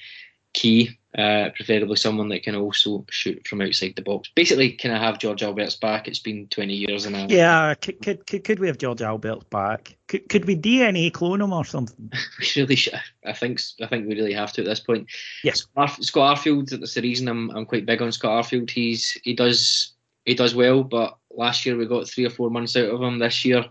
key. Uh, preferably someone that can also shoot from outside the box. Basically, can I have George Albertz back? It's been 20 years and I... Yeah, could, could, could, could we have George Albertz back? Could, could we DNA clone him or something? (laughs) we really should. I think I think we really have to at this point. Yes. Scott Arfield, that's the reason I'm, I'm quite big on Scott Arfield. He's he does he does well, but last year we got three or four months out of him. This year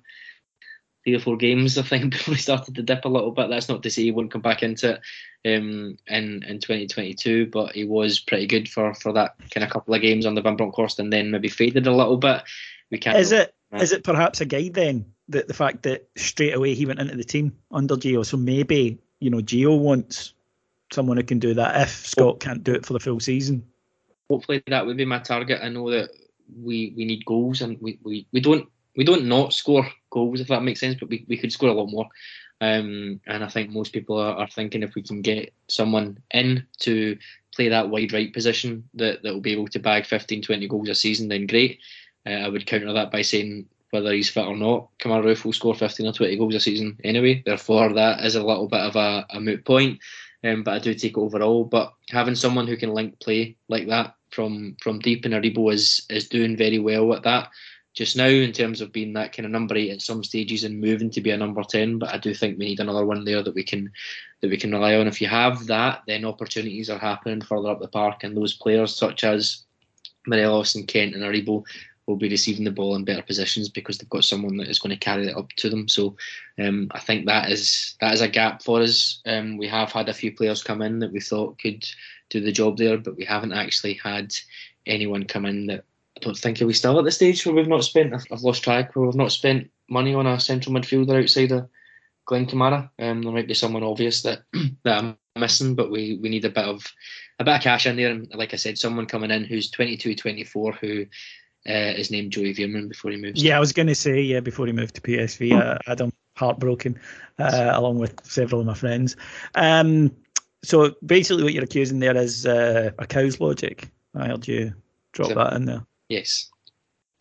three or four games, I think, (laughs) before he started to dip a little bit. That's not to say he won't come back into it um, in in 2022, but he was pretty good for, for that kind of couple of games under Van Bronckhorst, and then maybe faded a little bit. We can't. Is it is it perhaps a guide then that the fact that straight away he went into the team under Gio, so maybe you know Gio wants someone who can do that if Scott can't do it for the full season. Hopefully that would be my target. I know that we we need goals and we, we, we don't we don't not score goals if that makes sense, but we, we could score a lot more. Um, and I think most people are, are, thinking if we can get someone in to play that wide right position that, that will be able to bag 15, 20 goals a season, then great. Uh, I would counter that by saying whether he's fit or not, Kemar Roofe will score 15 or 20 goals a season anyway. Therefore, that is a little bit of a, a moot point. Um, but I do take it overall. But having someone who can link play like that from from deep in Aribo is is doing very well at that just now in terms of being that kind of number eight at some stages and moving to be a number ten. But I do think we need another one there that we can that we can rely on. If you have that, then opportunities are happening further up the park, and those players such as Morelos and Kent and Aribo will be receiving the ball in better positions because they've got someone that is going to carry it up to them. So um, I think that is that is a gap for us. Um, we have had a few players come in that we thought could do the job there, but we haven't actually had anyone come in that don't think are we still at the stage where we've not spent. I've lost track where we've not spent money on a central midfielder outside of Glenn Kamara. Um, there might be someone obvious that (clears throat) that I'm missing, but we, we need a bit of a bit of cash in there. And like I said, someone coming in who's 22, 24, who uh, is named Joey Veerman before he moves. Yeah, I was going to say yeah before he moved to PSV. Uh, Adam heartbroken, uh, along with several of my friends. Um, so basically, what you're accusing there is uh, a cow's logic. I heard you drop so, that in there. Yes.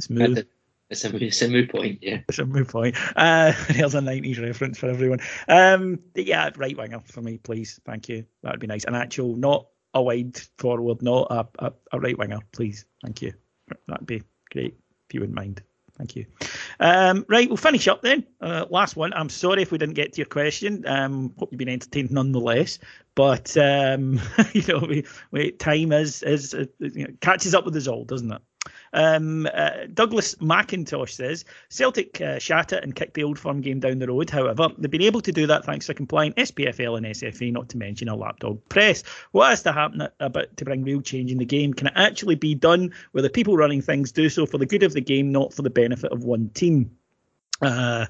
Smooth. It's a, it's a mood point, yeah. It's a mood point. Uh, (laughs) there's a 90s reference for everyone. Um, yeah, right winger for me, please. Thank you. That would be nice. An actual, not a wide forward, not a, a, a right winger, please. Thank you. That'd be great if you wouldn't mind. Thank you. Um, right, we'll finish up then. Uh, last one. I'm sorry if we didn't get to your question. Um, hope you've been entertained nonetheless. But um, (laughs) you know, we, we, time is is uh, you know, catches up with us all, doesn't it? Um, uh, Douglas McIntosh says Celtic uh, shatter and kick the old firm game down the road. However, they've been able to do that thanks to compliant SPFL and SFA, not to mention a lapdog press. What has to happen about to bring real change in the game? Can it actually be done where the people running things do so for the good of the game, not for the benefit of one team? Uh,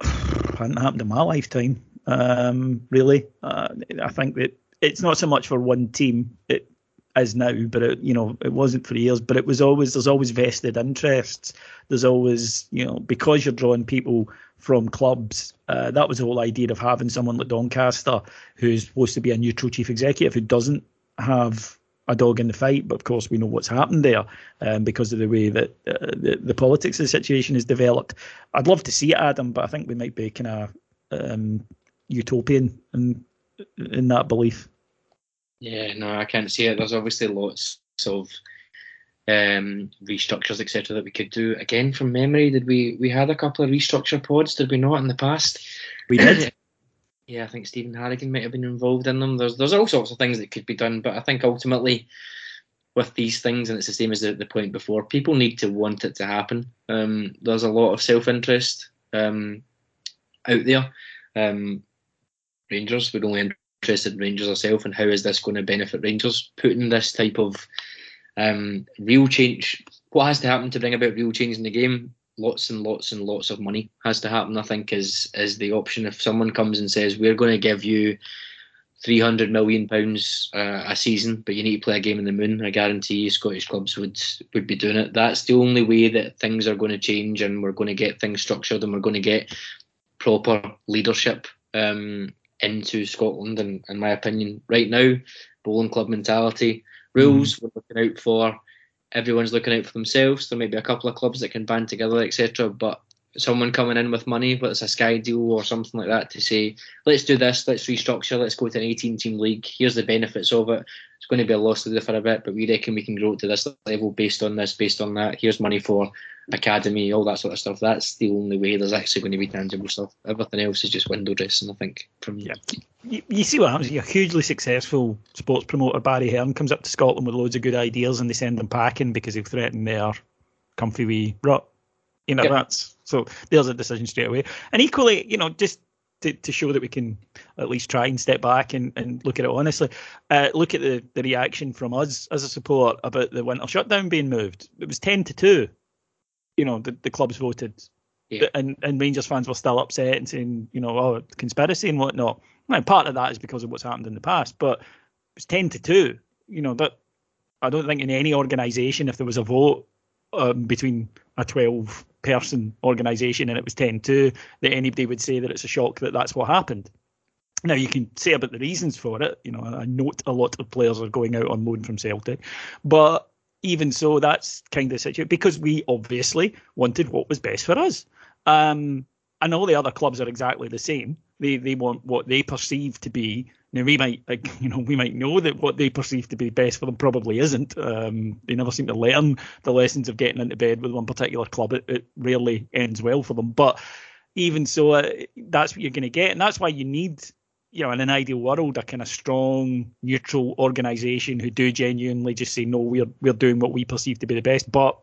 (sighs) hasn't happened in my lifetime. Um, really, uh, I think that it's not so much for one team. It is now, but it, you know it wasn't for years. But it was always there's always vested interests. There's always you know because you're drawing people from clubs. Uh, that was the whole idea of having someone like Doncaster, who's supposed to be a neutral chief executive, who doesn't have a dog in the fight. But of course, we know what's happened there um, because of the way that uh, the, the politics of the situation is developed. I'd love to see it, Adam, but I think we might be kind of um, utopian in, in that belief. Yeah, no, I can't see it. There's obviously lots of um, restructures, etc., that we could do. Again, from memory, did we we had a couple of restructure pods? Did we not in the past? We did. (coughs) yeah, I think Stephen Harrigan might have been involved in them. There's there's all sorts of things that could be done, but I think ultimately with these things, and it's the same as the, the point before, people need to want it to happen. Um, there's a lot of self interest um, out there. Um, Rangers, we're only interested in Rangers ourselves, and how is this going to benefit Rangers? Putting this type of um, real change, what has to happen to bring about real change in the game? Lots and lots and lots of money has to happen. I think is is the option. If someone comes and says we're going to give you three hundred million pounds uh, a season, but you need to play a game in the moon, I guarantee Scottish clubs would would be doing it. That's the only way that things are going to change, and we're going to get things structured, and we're going to get proper leadership um, into Scotland. And in my opinion, right now, bowling club mentality rules. Mm. We're looking out for everyone's looking out for themselves. There may be a couple of clubs that can band together, etc. But someone coming in with money, whether it's a Sky deal or something like that, to say, let's do this, let's restructure, let's go to an 18 team league. Here's the benefits of it. It's going to be a loss leader for a bit, but we reckon we can grow it to this level based on this, based on that. Here's money for academy, all that sort of stuff. That's the only way there's actually going to be tangible stuff. Everything else is just window dressing, I think. From yeah, you, see what happens. A hugely successful sports promoter, Barry Hearn, comes up to Scotland with loads of good ideas, and they send them packing because they've threatened their comfy wee rut. You know, yep. that's so there's a decision straight away. And equally, you know, just to, to show that we can at least try and step back and, and look at it honestly, uh, look at the, the reaction from us as a support about the winter shutdown being moved. It was 10 to 2 you know the, the clubs voted, yeah. and and Rangers fans were still upset and saying you know oh conspiracy and whatnot. Now, part of that is because of what's happened in the past, but it was ten to two. You know that I don't think in any organisation if there was a vote um, between a twelve person organisation and it was 10-2 that anybody would say that it's a shock that that's what happened. Now you can say about the reasons for it. You know, I note a lot of players are going out on loan from Celtic, but even so, that's kind of situation because we obviously wanted what was best for us. Um, and all the other clubs are exactly the same. They they want what they perceive to be. Now we might, (laughs) you know, we might know that what they perceive to be best for them probably isn't. Um, they never seem to learn the lessons of getting into bed with one particular club. It, it rarely ends well for them. But even so, uh, that's what you're going to get, and that's why you need you know, in an ideal world, a kind of strong, neutral organisation who do genuinely just say, no, we're we're doing what we perceive to be the best. But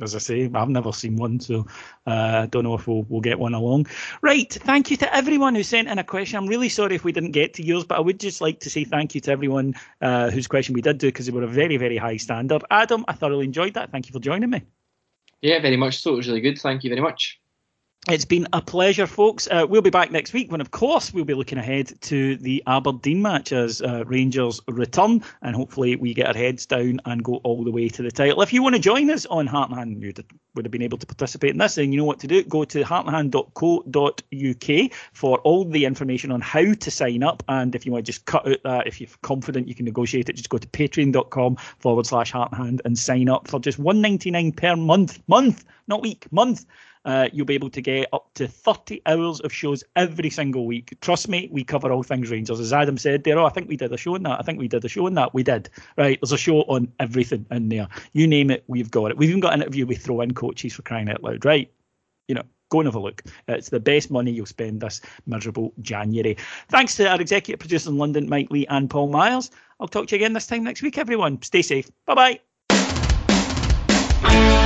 as I say, I've never seen one, so I uh, don't know if we'll, we'll get one along. Right, thank you to everyone who sent in a question. I'm really sorry if we didn't get to yours, but I would just like to say thank you to everyone uh, whose question we did do because they were a very, very high standard. Adam, I thoroughly enjoyed that. Thank you for joining me. Yeah, very much so. It was really good. Thank you very much. It's been a pleasure, folks. Uh, we'll be back next week when, of course, we'll be looking ahead to the Aberdeen match as uh, Rangers return, and hopefully we get our heads down and go all the way to the title. If you want to join us on Heartland, you would have been able to participate in this, and you know what to do. Go to heartland.co.uk for all the information on how to sign up. And if you want to just cut out that, if you're confident you can negotiate it, just go to patreon.com forward slash hearthand and sign up for just 199 per month. Month, not week, month uh, you'll be able to get up to 30 hours of shows every single week. Trust me, we cover all things Rangers. As Adam said there, oh, I think we did a show on that. I think we did a show on that. We did. Right. There's a show on everything in there. You name it, we've got it. We've even got an interview with throw in coaches for crying out loud, right? You know, go and have a look. It's the best money you'll spend this miserable January. Thanks to our executive producers in London, Mike Lee and Paul Myers. I'll talk to you again this time next week, everyone. Stay safe. Bye bye.